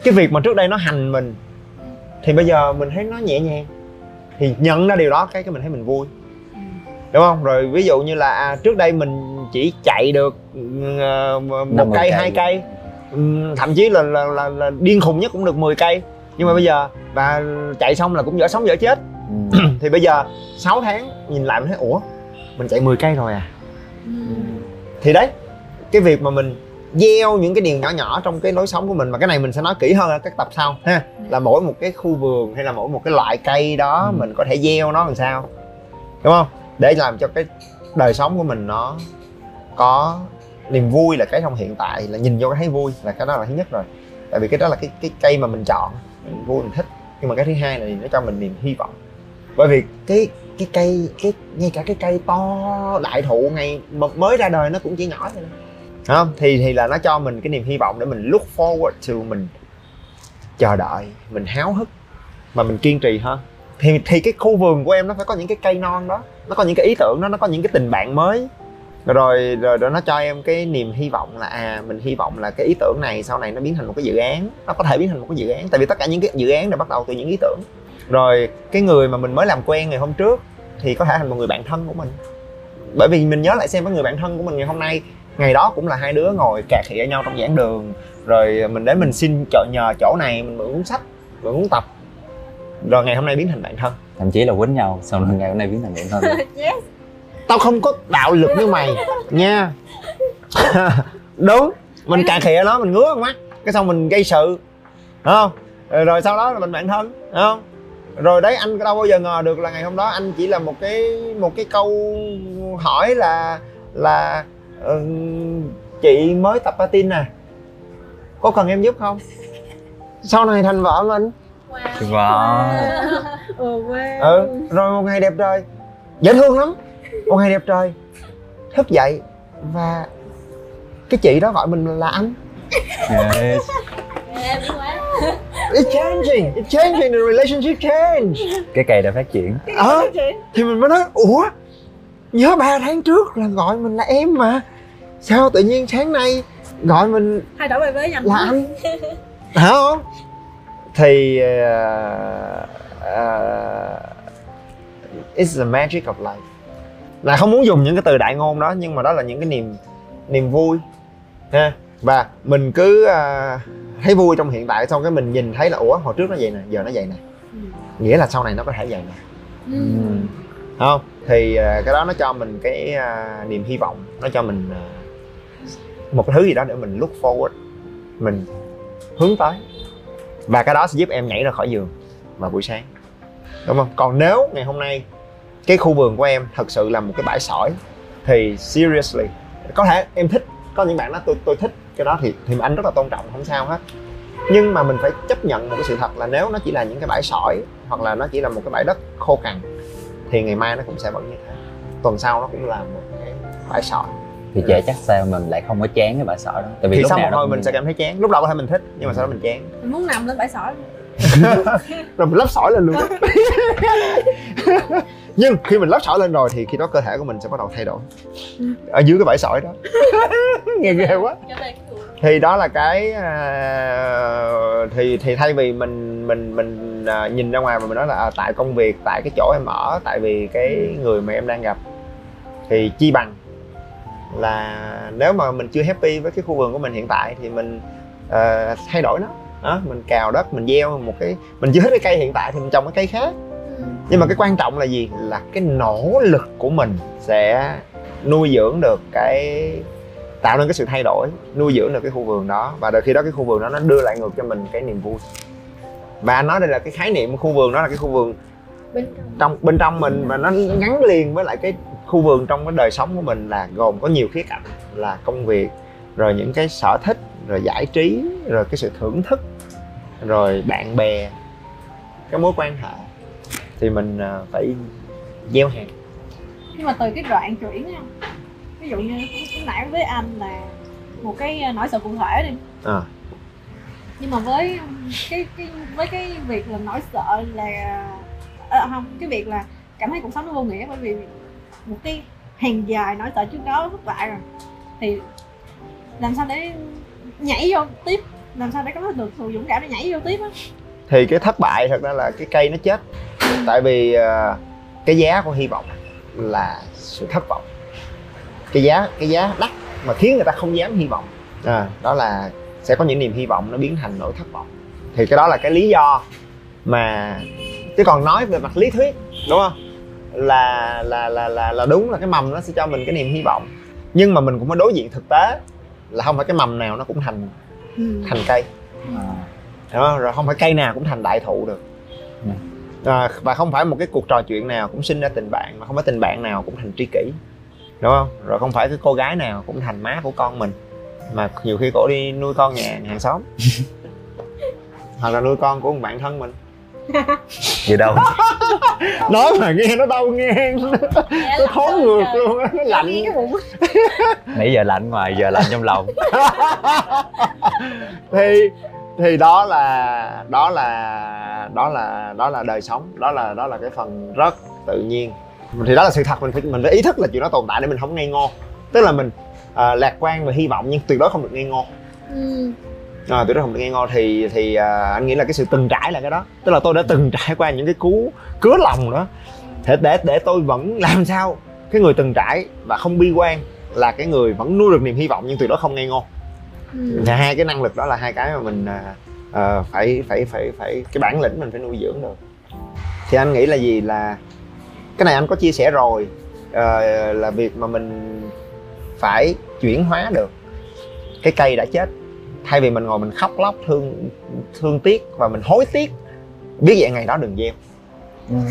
Cái việc mà trước đây nó hành mình thì bây giờ mình thấy nó nhẹ nhàng thì nhận ra điều đó cái cái mình thấy mình vui. Đúng không? Rồi ví dụ như là à, trước đây mình chỉ chạy được ờ, một cây hai cây thậm chí là, là là là điên khùng nhất cũng được 10 cây. Nhưng mà bây giờ và chạy xong là cũng dở sống dở chết. Ừ. thì bây giờ 6 tháng nhìn lại mình thấy ủa mình chạy 10 cây rồi à? Ừ. thì đấy cái việc mà mình gieo những cái điều nhỏ nhỏ trong cái lối sống của mình mà cái này mình sẽ nói kỹ hơn ở các tập sau ha. Là mỗi một cái khu vườn hay là mỗi một cái loại cây đó Ừ. mình có thể gieo nó làm sao đúng không? Để làm cho cái đời sống của mình nó có niềm vui là cái trong hiện tại là nhìn vô cái thấy vui là cái đó là thứ nhất rồi. Tại vì cái đó là cái cái cây mà mình chọn mình vui mình thích. Nhưng mà cái thứ hai là nó cho mình niềm hy vọng. Bởi vì cái cái cây cái ngay cả cái cây to đại thụ ngày mới ra đời nó cũng chỉ nhỏ thôi không? Thì thì là nó cho mình cái niềm hy vọng để mình look forward to mình chờ đợi mình háo hức mà mình kiên trì hơn thì thì cái khu vườn của em nó phải có những cái cây non đó nó có những cái ý tưởng đó nó có những cái tình bạn mới. Rồi rồi, rồi nó cho em cái niềm hy vọng là à mình hy vọng là cái ý tưởng này sau này nó biến thành một cái dự án nó có thể biến thành một cái dự án. Tại vì tất cả những cái dự án đều bắt đầu từ những ý tưởng. Rồi cái người mà mình mới làm quen ngày hôm trước thì có thể thành một người bạn thân của mình. Bởi vì mình nhớ lại xem cái người bạn thân của mình ngày hôm nay ngày đó cũng là hai đứa ngồi cà khịa nhau trong giảng đường. Rồi mình đến mình xin trợ nhờ chỗ này mình mượn cuốn sách mượn cuốn tập. Rồi ngày hôm nay biến thành bạn thân. Thậm chí là quýnh nhau xong rồi ngày hôm nay biến thành bạn thân. Yes. Tao không có đạo lực như mày nha. Đúng mình cà khịa nó mình ngứa con mắt cái xong mình gây sự đúng không? Rồi, rồi sau đó là mình bạn thân đúng không? Rồi đấy anh đâu bao giờ ngờ được là ngày hôm đó anh chỉ là một cái một cái câu hỏi là là ừ, chị mới tập patin nè. Có cần em giúp không? Sau này thành vợ mình wow ừ wow. Ừ rồi một ngày đẹp trời. Dễ thương lắm. Một ngày đẹp trời. Thức dậy và cái chị đó gọi mình là anh. Yes. it's changing. It's changing. The relationship change. Cái cây đã phát triển. Ờ chị thì mình mới nói ủa? Nhớ ba tháng trước là gọi mình là em mà sao tự nhiên sáng nay gọi mình thay đổi bài với nhầm. là anh? Hả? Không thì uh, uh, it's the magic of life. Là không muốn dùng những cái từ đại ngôn đó nhưng mà đó là những cái niềm niềm vui ha? Và mình cứ uh, thấy vui trong hiện tại xong cái mình nhìn thấy là ủa hồi trước nó vậy nè giờ nó vậy nè. Ừ. nghĩa là sau này nó có thể vậy nè. Ừ. không thì ờ, cái đó nó cho mình cái ờ, niềm hy vọng nó cho mình ờ, một cái thứ gì đó để mình look forward, mình hướng tới. Và cái đó sẽ giúp em nhảy ra khỏi giường vào buổi sáng. Đúng không? Còn nếu ngày hôm nay cái khu vườn của em thật sự là một cái bãi sỏi, thì seriously, có thể em thích, có những bạn nói tôi tôi thích cái đó thì thì anh rất là tôn trọng, không sao hết. Nhưng mà mình phải chấp nhận một cái sự thật là nếu nó chỉ là những cái bãi sỏi hoặc là nó chỉ là một cái bãi đất khô cằn, thì ngày mai nó cũng sẽ vẫn như thế. Tuần sau nó cũng là một cái bãi sỏi thì trẻ chắc sao mình lại không có chán cái bãi sỏi đó. Tại vì thì lúc sau nào một nó hồi mình như sẽ cảm thấy chán. Lúc đầu có thể mình thích nhưng mà sau đó mình chán. Mình muốn nằm lên bãi sỏi rồi mình lắp sỏi lên luôn. Nhưng khi mình lắp sỏi lên rồi thì khi đó cơ thể của mình sẽ bắt đầu thay đổi. Ở dưới cái bãi sỏi đó. Nghe ghê quá. Thì đó là cái à, thì thì thay vì mình mình mình à, nhìn ra ngoài mà mình nói là à, tại công việc tại cái chỗ em ở tại vì cái người mà em đang gặp thì chi bằng là nếu mà mình chưa happy với cái khu vườn của mình hiện tại thì mình à, thay đổi nó. Đó, mình cào đất mình gieo một cái mình chưa thích cái cây hiện tại thì mình trồng cái cây khác. Ừ. nhưng mà cái quan trọng là gì? Là cái nỗ lực của mình sẽ nuôi dưỡng được cái tạo nên cái sự thay đổi nuôi dưỡng được cái khu vườn đó. Và rồi khi đó cái khu vườn đó nó đưa lại ngược cho mình cái niềm vui. Và anh nói đây là cái khái niệm khu vườn đó là cái khu vườn bên trong. trong bên trong mình và nó gắn liền với lại cái khu vườn trong cái đời sống của mình là gồm có nhiều khía cạnh là công việc rồi những cái sở thích rồi giải trí rồi cái sự thưởng thức rồi bạn bè cái mối quan hệ. Thì mình à, phải gieo hạt. Nhưng mà từ cái đoạn chuyển ví dụ như lúc nãy với anh là một cái ờ, nỗi sợ cụ thể đi. À, nhưng mà với cái cái với cái việc là nỗi sợ là à, không cái việc là cảm thấy cuộc sống nó vô nghĩa bởi vì một cái hàng dài nỗi sợ trước đó thất bại rồi. Thì làm sao để nhảy vô tiếp? Làm sao để có được sự dũng cảm để nhảy vô tiếp á? Thì cái thất bại thật ra là cái cây nó chết. Tại vì ờ, cái giá của hy vọng là sự thất vọng. Cái giá cái giá đắt mà khiến người ta không dám hy vọng. À, đó là sẽ có những niềm hy vọng nó biến thành nỗi thất vọng. Thì cái đó là cái lý do mà chứ còn nói về mặt lý thuyết đúng không? Là là là là là đúng là cái mầm nó sẽ cho mình cái niềm hy vọng. Nhưng mà mình cũng phải đối diện thực tế là không phải cái mầm nào nó cũng thành Ừ. thành cây. À. đó rồi không phải cây nào cũng thành đại thụ được. Ừ. à, và không phải một cái cuộc trò chuyện nào cũng sinh ra tình bạn mà không phải tình bạn nào cũng thành tri kỷ. Đúng không? Rồi không phải cái cô gái nào cũng thành má của con mình mà nhiều khi cổ đi nuôi con nhà hàng xóm. Hoặc là nuôi con của một bạn thân mình gì đâu? Nói mà nghe nó đau nghe. Nó thốn ngược luôn á nó lạnh. Nghe cái bụng. Nãy giờ lạnh ngoài giờ lạnh trong lòng. Thì thì đó là đó là đó là đó là đời sống. Đó là đó là cái phần rất tự nhiên. Thì đó là sự thật mình phải mình phải ý thức là chuyện đó tồn tại để mình không ngây ngô. Tức là mình à, lạc quan và hy vọng nhưng tuyệt đối không được ngây ngô. Ừ. à, tuyệt đối không được ngây ngô thì thì à, anh nghĩ là cái sự từng trải là cái đó. Tức là tôi đã từng trải qua những cái cú cứa lòng đó. Để để để tôi vẫn làm sao cái người từng trải và không bi quan là cái người vẫn nuôi được niềm hy vọng nhưng tuyệt đối không ngây ngô Ừ. thì hai cái năng lực đó là hai cái mà mình à, à, phải phải phải phải cái bản lĩnh mình phải nuôi dưỡng được. Thì anh nghĩ là gì? Là cái này anh có chia sẻ rồi ờ, là việc mà mình phải chuyển hóa được cái cây đã chết thay vì mình ngồi mình khóc lóc thương thương tiếc và mình hối tiếc biết vậy ngày đó đừng gieo.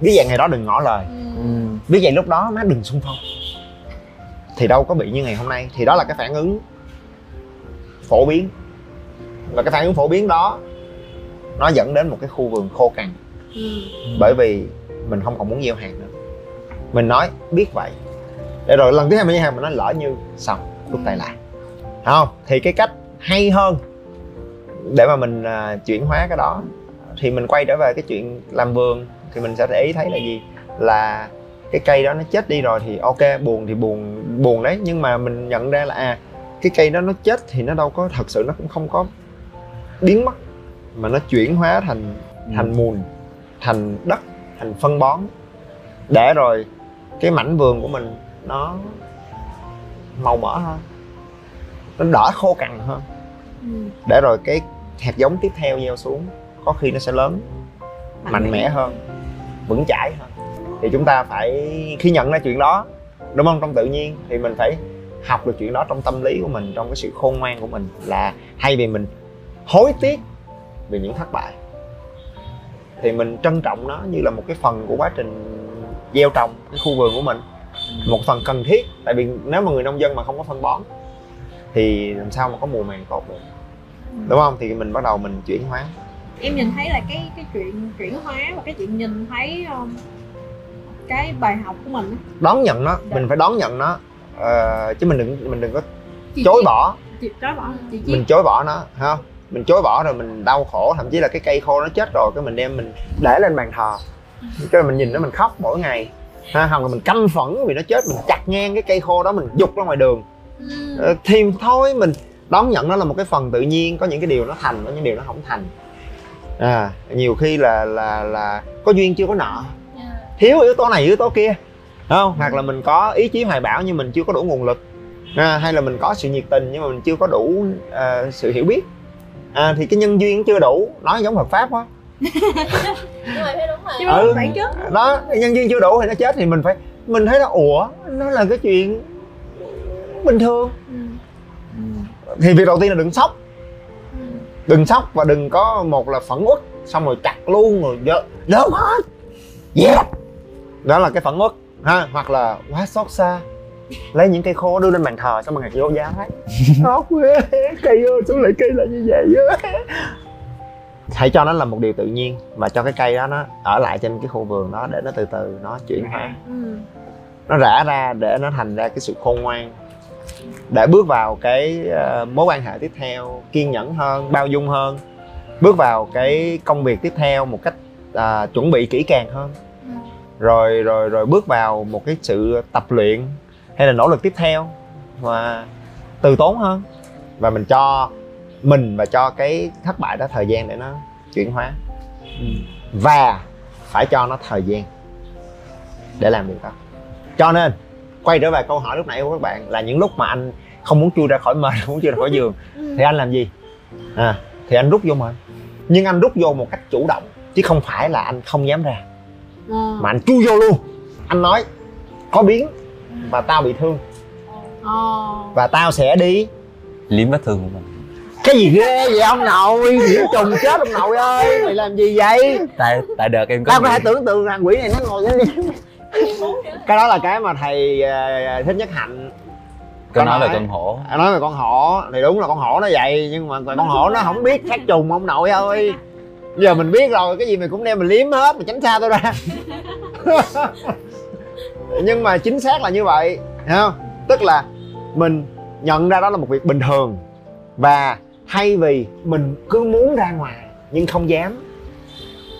Biết vậy ngày đó đừng ngỏ lời. Ừ. biết vậy lúc đó má đừng xung phong. Thì đâu có bị như ngày hôm nay. Thì đó là cái phản ứng phổ biến. Và cái phản ứng phổ biến đó nó dẫn đến một cái khu vườn khô cằn. Ừ. bởi vì mình không còn muốn gieo hạt nữa. Mình nói biết vậy. Để rồi lần thứ hai mình gieo hạt mình nói lỡ như xong rút tay lại không thì cái cách hay hơn để mà mình à, chuyển hóa cái đó thì mình quay trở về cái chuyện làm vườn thì mình sẽ để ý thấy là gì? Là cái cây đó nó chết đi rồi thì ok buồn thì buồn buồn đấy nhưng mà mình nhận ra là à cái cây đó nó chết thì nó đâu có thật sự nó cũng không có biến mất mà nó chuyển hóa thành thành mùn thành đất thành phân bón. Để rồi cái mảnh vườn của mình nó màu mỡ hơn nó đỡ khô cằn hơn. Ừ. để rồi cái hạt giống tiếp theo gieo xuống có khi nó sẽ lớn mạnh mẽ. hơn vững chãi hơn. Thì chúng ta phải khi nhận ra chuyện đó đúng không? Trong tự nhiên thì mình phải học được chuyện đó trong tâm lý của mình trong cái sự khôn ngoan của mình là thay vì mình hối tiếc vì những thất bại. Thì mình trân trọng nó như là một cái phần của quá trình gieo trồng cái khu vườn của mình một phần cần thiết. Tại vì nếu mà người nông dân mà không có phân bón thì làm sao mà có mùa màng tốt được? Đúng không? Thì mình bắt đầu mình chuyển hóa. Em nhìn thấy là cái cái chuyện chuyển hóa và cái chuyện nhìn thấy um, cái bài học của mình đón nhận nó mình phải đón nhận nó. Ờ, chứ mình đừng mình đừng có Chị chối Chiết- bỏ. Chị chối bỏ chị mình chối bỏ nó ha mình chối bỏ rồi mình đau khổ thậm chí là cái cây khô nó chết rồi cái mình đem mình để lên bàn thờ. Cái mình nhìn nó mình khóc mỗi ngày. Ha hoặc là mình căm phẫn vì nó chết mình chặt ngang cái cây khô đó mình dục ra ngoài đường Ừ. Ờ, thì thôi mình đón nhận nó là một cái phần tự nhiên có những cái điều nó thành có những điều nó không thành. À nhiều khi là là là có duyên chưa có nợ. Dạ. thiếu yếu tố này yếu tố kia Đúng không? Hoặc là mình có ý chí hoài bão nhưng mình chưa có đủ nguồn lực. À, hay là mình có sự nhiệt tình nhưng mà mình chưa có đủ à, sự hiểu biết. À, thì cái nhân duyên chưa đủ nói giống Phật pháp quá. Nhưng mà thấy đúng rồi. Ừ. đó nhân duyên chưa đủ thì nó chết thì mình phải mình thấy là ủa nó là cái chuyện bình thường. Ừ. thì việc đầu tiên là đừng sốc. Ừ. đừng sốc và đừng có một là phẫn uất xong rồi chặt luôn rồi dơ dơ hết. Yeah. Đó là cái phẫn uất ha hoặc là quá xót xa. Lấy những cây khô đưa lên bàn thờ xong rồi ngày vô giá khóc quá cây ơi sao lại cây lại như vậy á. Hãy cho nó là một điều tự nhiên và cho cái cây đó nó ở lại trên cái khu vườn đó để nó từ từ nó chuyển hóa. Ừ. nó rã ra để nó thành ra cái sự khôn ngoan để bước vào cái ờ, mối quan hệ tiếp theo kiên nhẫn hơn bao dung hơn bước vào cái công việc tiếp theo một cách à, chuẩn bị kỹ càng hơn. Ừ. rồi rồi rồi bước vào một cái sự tập luyện hay là nỗ lực tiếp theo và từ tốn hơn. Và mình cho mình và cho cái thất bại đó thời gian để nó chuyển hóa. Và phải cho nó thời gian để làm việc đó. Cho nên quay trở về câu hỏi lúc nãy của các bạn là những lúc mà anh không muốn chui ra khỏi mền không muốn chui ra khỏi giường Ừ. thì anh làm gì? À thì anh rút vô mền. Nhưng anh rút vô một cách chủ động chứ không phải là anh không dám ra. Ờ. mà anh chui vô luôn. Anh nói có biến và tao bị thương. Ồ. và tao sẽ đi. Liếm vết thương của mình. Cái gì ghê vậy ông nội? Nhiễm trùng chết ông nội ơi. Mày làm gì vậy? Tại tại đợt em có tao có thể tưởng tượng rằng quỷ này nó ngồi cái cái đó là cái mà thầy ờ, thích nhất hạnh. Có nói về con hổ. À, nói về con hổ. Thì đúng là con hổ nó vậy nhưng mà con hổ nó không biết sát trùng ông nội ơi. Giờ mình biết rồi cái gì mày cũng đem mình liếm hết mày tránh xa tôi ra. Nhưng mà chính xác là như vậy không? Tức là mình nhận ra đó là một việc bình thường. Và thay vì mình cứ muốn ra ngoài nhưng không dám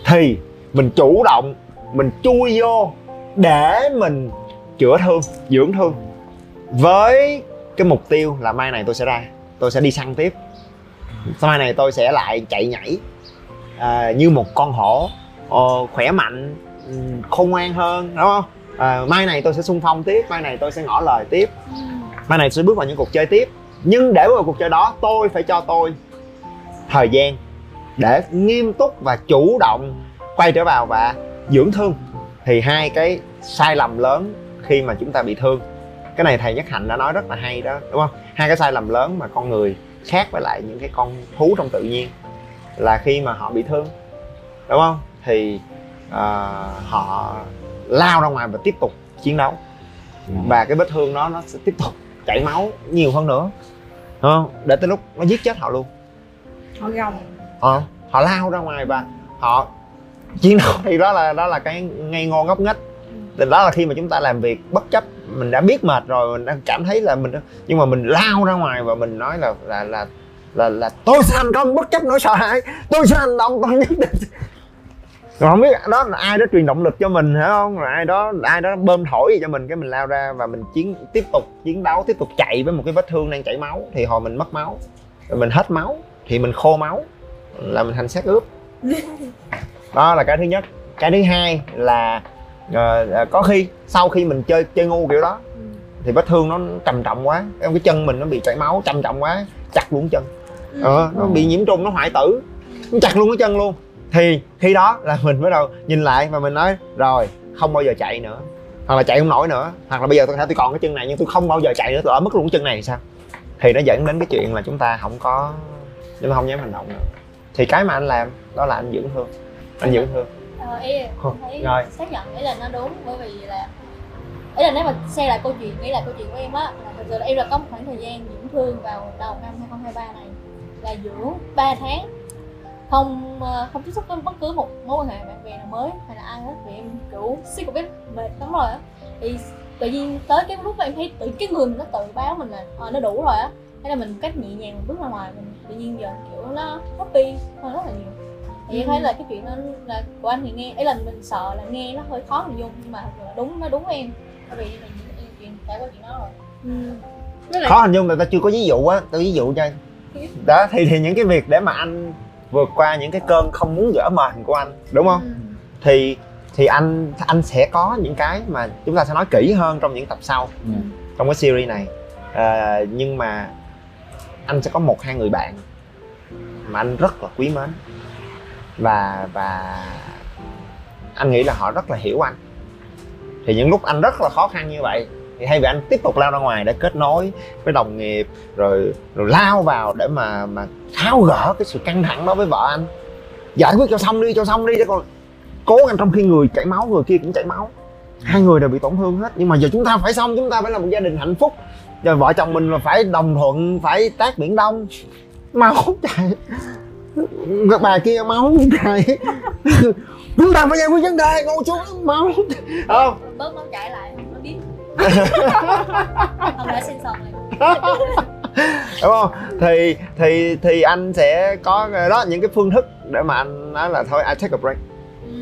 thì mình chủ động mình chui vô để mình chữa thương dưỡng thương. Với cái mục tiêu là mai này tôi sẽ ra tôi sẽ đi săn tiếp. Mai này tôi sẽ lại chạy nhảy à, như một con hổ ờ, khỏe mạnh khôn ngoan hơn đúng không? À, mai này tôi sẽ xung phong tiếp mai này tôi sẽ ngỏ lời tiếp. Mai này tôi sẽ bước vào những cuộc chơi tiếp. Nhưng để bước vào cuộc chơi đó tôi phải cho tôi thời gian để nghiêm túc và chủ động quay trở vào và dưỡng thương thì hai cái sai lầm lớn khi mà chúng ta bị thương. Cái này thầy nhất hạnh đã nói rất là hay đó đúng không? Hai cái sai lầm lớn mà con người khác với lại những cái con thú trong tự nhiên là khi mà họ bị thương đúng không? Thì à, họ lao ra ngoài và tiếp tục chiến đấu. Và cái vết thương đó nó sẽ tiếp tục chảy máu nhiều hơn nữa đúng không? Để tới lúc nó giết chết họ luôn. Họ gồng. Ờ, họ lao ra ngoài và họ chiến đấu. Thì đó là đó là cái ngây ngô ngốc nghếch. Thì đó là khi mà chúng ta làm việc bất chấp mình đã biết mệt rồi mình đang cảm thấy là mình nhưng mà mình lao ra ngoài và mình nói là là là là, là tôi sẽ thành công bất chấp nỗi sợ hãi. Tôi sẽ hành động tôi nhất định. Rồi không biết đó là ai đó truyền động lực cho mình hả không? Rồi ai đó ai đó bơm thổi gì cho mình cái mình lao ra và mình chiến tiếp tục chiến đấu tiếp tục chạy với một cái vết thương đang chảy máu. Thì hồi mình mất máu rồi mình hết máu thì mình khô máu là mình thành xác ướp. đó là cái thứ nhất. Cái thứ hai là ờ, có khi sau khi mình chơi chơi ngu kiểu đó thì vết thương nó trầm trọng quá. Cái cái chân mình nó bị chảy máu trầm trọng quá chặt luôn chân. Ờ, nó bị nhiễm trùng nó hoại tử. Nó chặt luôn cái chân luôn. Thì khi đó là mình bắt đầu nhìn lại và mình nói rồi không bao giờ chạy nữa. Hoặc là chạy không nổi nữa. Hoặc là bây giờ tôi tôi còn cái chân này nhưng tôi không bao giờ chạy nữa tôi ở mất luôn cái chân này sao? Thì nó dẫn đến cái chuyện là chúng ta không có chúng ta không dám hành động nữa. Thì cái mà anh làm đó là anh dưỡng thương anh dưỡng thương Ờ, ý thấy rồi. xác nhận ý là nó đúng bởi vì là ý là nếu mà xem lại câu chuyện nghĩ là câu chuyện của em á là thực sự là em là có một khoảng thời gian dưỡng thương vào đầu năm 2023 này là dưỡng 3 tháng không ờ, không tiếp xúc với bất cứ một mối quan hệ bạn bè nào mới hay là ai hết vì em kiểu sick của biết mệt lắm rồi á. Thì tự nhiên tới cái lúc mà em thấy tự cái người mình nó tự báo mình là ờ, nó đủ rồi á thế là mình cách nhẹ nhàng mình bước ra ngoài mình tự nhiên giờ kiểu nó happy hơn rất là nhiều thì em thấy là cái chuyện đó là của anh thì nghe ấy là mình sợ là nghe nó hơi khó hình dung nhưng mà thật sự là đúng nó đúng với em. Bởi vì em chuyện trải qua chuyện đó rồi. Ừ. khó hình dung là ta chưa có ví dụ á tôi ví dụ cho anh. Đó thì thì những cái việc để mà anh vượt qua những cái cơn không muốn gỡ mền của anh đúng không? Ừ. thì thì anh anh sẽ có những cái mà chúng ta sẽ nói kỹ hơn trong những tập sau Ừ. trong cái series này. À, nhưng mà anh sẽ có một hai người bạn mà anh rất là quý mến và và anh nghĩ là họ rất là hiểu anh. Thì những lúc anh rất là khó khăn như vậy, thì thay vì anh tiếp tục lao ra ngoài để kết nối với đồng nghiệp, rồi rồi lao vào để mà mà tháo gỡ cái sự căng thẳng đó với vợ anh. Giải quyết cho xong đi, cho xong đi, chứ còn cố gắng trong khi người chảy máu, người kia cũng chảy máu. Hai người đều bị tổn thương hết. Nhưng mà giờ chúng ta phải xong, chúng ta phải là một gia đình hạnh phúc. Giờ vợ chồng mình là phải đồng thuận, phải tác biển đông. Máu chảy bà kia máu chảy. Chúng ta phải giải quyết vấn đề ngồi xuống máu. Không. Bớt nó chạy lại nó biết không đã xin xong rồi. Đúng không? Thì thì thì anh sẽ có đó những cái phương thức để mà anh nói là thôi I take a break. Ừ.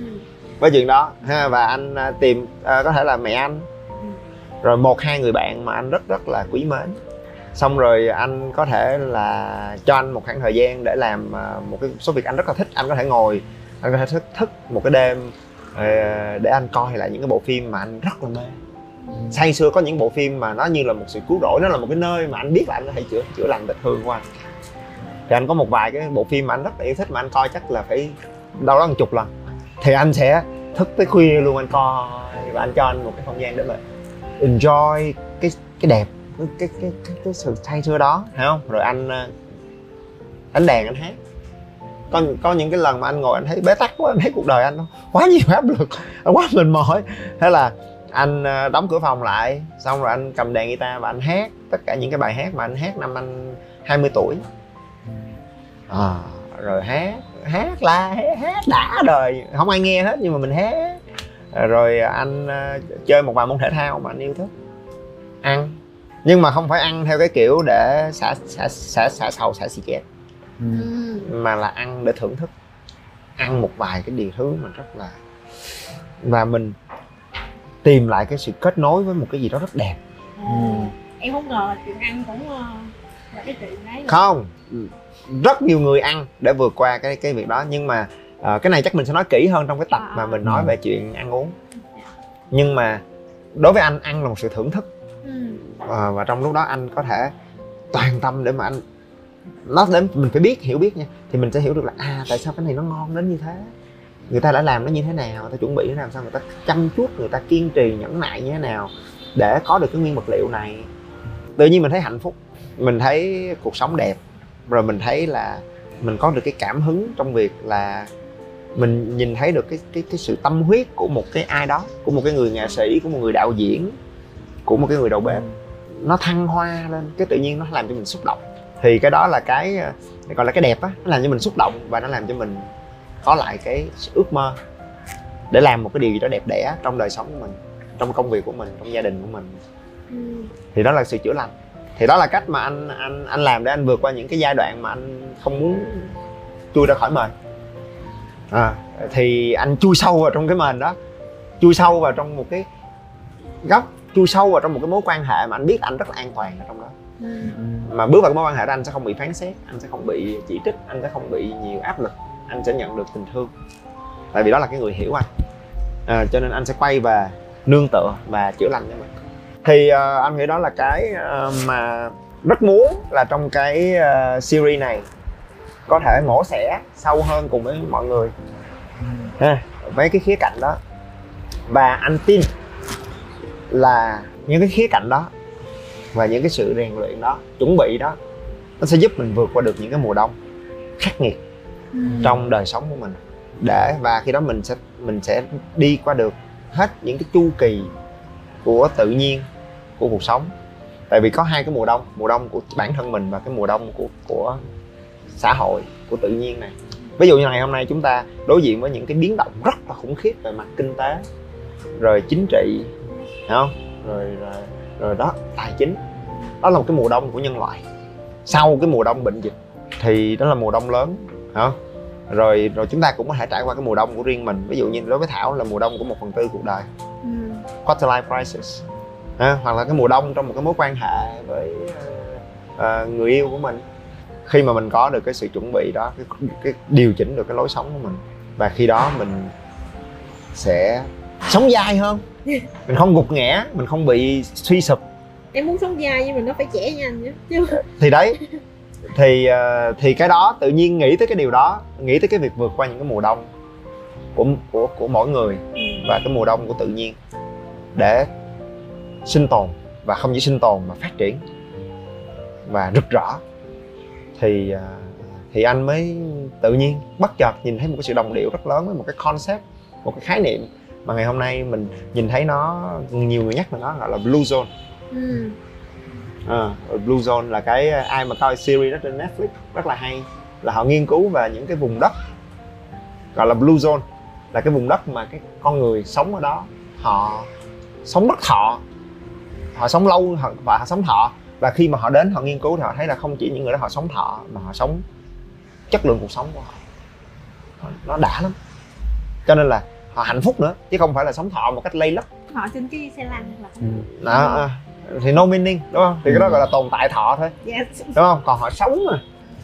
với chuyện đó ha và anh à, tìm à, có thể là mẹ anh. Rồi một hai người bạn mà anh rất rất là quý mến xong rồi anh có thể là cho anh một khoảng thời gian để làm à, một cái số việc anh rất là thích. Anh có thể ngồi anh có thể thức thức một cái đêm ờ, để anh coi lại những cái bộ phim mà anh rất là mê. Say sưa có những bộ phim mà nó như là một sự cứu rỗi nó là một cái nơi mà anh biết là anh có thể chữa chữa lành vết thương của anh. Thì anh có một vài cái bộ phim mà anh rất là yêu thích mà anh coi chắc là phải đâu đó một chục lần. Thì anh sẽ thức tới khuya luôn anh coi và anh cho anh một cái không gian để mà enjoy cái cái đẹp cái cái cái, cái sự say sưa đó hiểu không? Rồi anh ờ, đánh đàn anh hát. Có có những cái lần mà anh ngồi anh thấy bế tắc quá anh thấy cuộc đời anh nó quá nhiều áp lực quá mệt mỏi. Thế là anh ờ, đóng cửa phòng lại xong rồi anh cầm đàn guitar và anh hát tất cả những cái bài hát mà anh hát năm anh 20 tuổi. À, rồi hát hát la hát, hát đã đời. Không ai nghe hết nhưng mà mình hát. Rồi anh chơi một vài môn thể thao mà anh yêu thích. Ăn nhưng mà không phải ăn theo cái kiểu để xả xả xả xả sầu xả xì chết Ừ. mà là ăn để thưởng thức. Ăn một vài cái điều thứ mà rất là và mình tìm lại cái sự kết nối với một cái gì đó rất đẹp. Ồ, em không ngờ là chuyện ăn cũng ờ, là cái chuyện đấy không. Rất nhiều người ăn để vượt qua cái cái việc đó. Nhưng mà ờ, cái này chắc mình sẽ nói kỹ hơn trong cái tập À. mà mình nói Ừ. về chuyện ăn uống. Nhưng mà đối với anh ăn là một sự thưởng thức Ừ. à, và trong lúc đó anh có thể toàn tâm để mà anh nó đến mình phải biết hiểu biết nha. Thì mình sẽ hiểu được là à tại sao cái này nó ngon đến như thế? Người ta đã làm nó như thế nào? Người ta chuẩn bị nó làm sao người ta chăm chút người ta kiên trì nhẫn nại như thế nào để có được cái nguyên vật liệu này? Tự nhiên mình thấy hạnh phúc. Mình thấy cuộc sống đẹp. Rồi mình thấy là mình có được cái cảm hứng trong việc là mình nhìn thấy được cái cái cái sự tâm huyết của một cái ai đó của một cái người nghệ sĩ của một người đạo diễn của một cái người đầu bếp. Nó thăng hoa lên cái tự nhiên nó làm cho mình xúc động. Thì cái đó là cái ờ, gọi là cái đẹp á nó làm cho mình xúc động và nó làm cho mình có lại cái ước mơ để làm một cái điều gì đó đẹp đẽ trong đời sống của mình trong công việc của mình trong gia đình của mình. Ừ. thì đó là sự chữa lành. Thì đó là cách mà anh anh anh làm để anh vượt qua những cái giai đoạn mà anh không muốn chui ra khỏi mền. À, thì anh chui sâu vào trong cái mền đó chui sâu vào trong một cái góc chui sâu vào trong một cái mối quan hệ mà anh biết anh rất là an toàn ở trong đó. Ừ. mà bước vào cái mối quan hệ đó anh sẽ không bị phán xét anh sẽ không bị chỉ trích anh sẽ không bị nhiều áp lực anh sẽ nhận được tình thương. Tại vì đó là cái người hiểu anh. À, cho nên anh sẽ quay về nương tựa và chữa lành cho mình. Thì ờ, anh nghĩ đó là cái ờ, mà rất muốn là trong cái ờ, series này có thể mổ xẻ sâu hơn cùng với mọi người. Ha với cái khía cạnh đó. Và anh tin là những cái khía cạnh đó và những cái sự rèn luyện đó chuẩn bị đó nó sẽ giúp mình vượt qua được những cái mùa đông khắc nghiệt Ừ. trong đời sống của mình. Để và khi đó mình sẽ mình sẽ đi qua được hết những cái chu kỳ của tự nhiên của cuộc sống. Tại vì có hai cái mùa đông mùa đông của bản thân mình và cái mùa đông của của xã hội của tự nhiên này. Ví dụ như ngày hôm nay chúng ta đối diện với những cái biến động rất là khủng khiếp về mặt kinh tế rồi chính trị không? Rồi rồi, rồi đó tài chính. Đó là một cái mùa đông của nhân loại. Sau cái mùa đông bệnh dịch thì đó là mùa đông lớn hả? Rồi rồi chúng ta cũng có thể trải qua cái mùa đông của riêng mình. Ví dụ như đối với thảo là mùa đông của một phần tư cuộc đời. Ừ. quarter life crisis ha, hoặc là cái mùa đông trong một cái mối quan hệ với ờ, người yêu của mình. Khi mà mình có được cái sự chuẩn bị đó cái, cái điều chỉnh được cái lối sống của mình. Và khi đó mình sẽ sống dai hơn mình không gục ngã mình không bị suy sụp. Em muốn sống dai nhưng mà nó phải trẻ nhanh nhé. Chứ thì đấy thì ờ, thì cái đó tự nhiên nghĩ tới cái điều đó nghĩ tới cái việc vượt qua những cái mùa đông của của của mỗi người và cái mùa đông của tự nhiên để sinh tồn và không chỉ sinh tồn mà phát triển và rực rỡ. Thì ờ, thì anh mới tự nhiên bất chợt nhìn thấy một cái sự đồng điệu rất lớn với một cái concept một cái khái niệm mà ngày hôm nay mình nhìn thấy nó nhiều người nhắc về nó gọi là blue zone. Ừ. À, Blue Zone là cái ai mà coi series đó trên Netflix rất là hay. Là họ nghiên cứu về những cái vùng đất gọi là Blue Zone. Là cái vùng đất mà cái con người sống ở đó họ sống rất thọ họ sống lâu họ- và họ sống thọ. Và khi mà họ đến họ nghiên cứu thì họ thấy là không chỉ những người đó họ sống thọ mà họ sống chất lượng cuộc sống của họ. Nó đã lắm. Cho nên là họ hạnh phúc nữa chứ không phải là sống thọ một cách lây lất họ trên cái xe lăn là đó, à, thì no meaning đúng không? Thì cái đó gọi là tồn tại thọ thôi yes. đúng không? Còn họ sống mà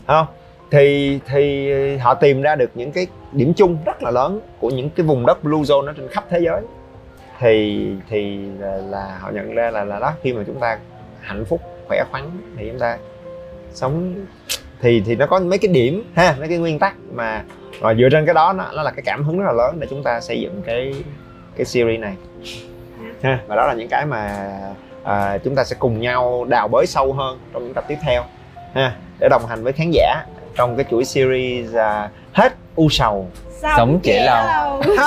không? Thì thì họ tìm ra được những cái điểm chung rất là lớn của những cái vùng đất blue zone ở trên khắp thế giới. Thì thì là, là họ nhận ra là là đó khi mà chúng ta hạnh phúc khỏe khoắn thì chúng ta sống. Thì thì nó có mấy cái điểm ha mấy cái nguyên tắc mà và dựa trên cái đó nó, nó là cái cảm hứng rất là lớn để chúng ta xây dựng cái cái series này. Ha và đó là những cái mà à, chúng ta sẽ cùng nhau đào bới sâu hơn trong những tập tiếp theo. Ha để đồng hành với khán giả trong cái chuỗi series à, hết u sầu Sống trẻ lâu.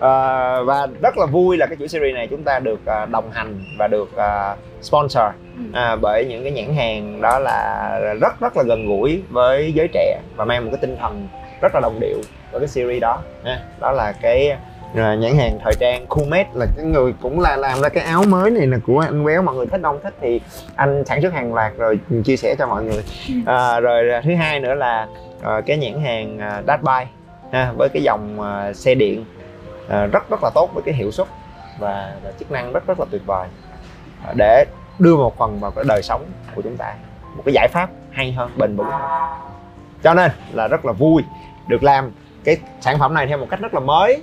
à, và rất là vui là cái chuỗi series này chúng ta được à, đồng hành và được à, sponsor. À, bởi những cái nhãn hàng đó là rất rất là gần gũi với giới trẻ và mang một cái tinh thần rất là đồng điệu với cái series đó. Ha. đó là cái à, nhãn hàng thời trang Coolmate là cái người cũng là làm ra cái áo mới này là của anh Béo. Mọi người thích không? Thích thì anh sản xuất hàng loạt rồi chia sẻ cho mọi người. À, rồi thứ hai nữa là à, cái nhãn hàng à, ha, với cái dòng à, xe điện à, rất rất là tốt với cái hiệu suất và, và chức năng rất rất là tuyệt vời. À, để đưa một phần vào cái đời sống của chúng ta. Một cái giải pháp hay hơn bền vững hơn. Cho nên là rất là vui được làm cái sản phẩm này theo một cách rất là mới.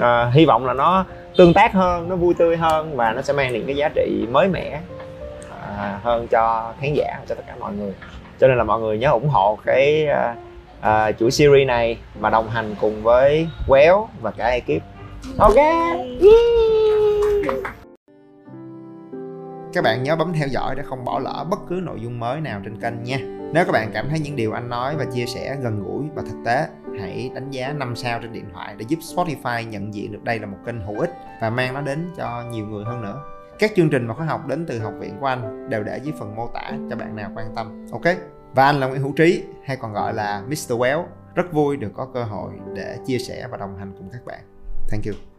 À, hy vọng là nó tương tác hơn nó vui tươi hơn và nó sẽ mang những cái giá trị mới mẻ à, hơn cho khán giả cho tất cả mọi người cho nên là mọi người nhớ ủng hộ cái à, à chuỗi series này và đồng hành cùng với Quéo và cả ekip. Ok. Các bạn nhớ bấm theo dõi để không bỏ lỡ bất cứ nội dung mới nào trên kênh nha. Nếu các bạn cảm thấy những điều anh nói và chia sẻ gần gũi và thực tế hãy đánh giá 5 sao trên điện thoại để giúp Spotify nhận diện được đây là một kênh hữu ích và mang nó đến cho nhiều người hơn nữa các chương trình và khóa học đến từ học viện của anh đều để dưới phần mô tả cho bạn nào quan tâm, ok? Và anh là Nguyễn Hữu Trí, hay còn gọi là Mr. Well. Rất vui được có cơ hội để chia sẻ và đồng hành cùng các bạn. Thank you.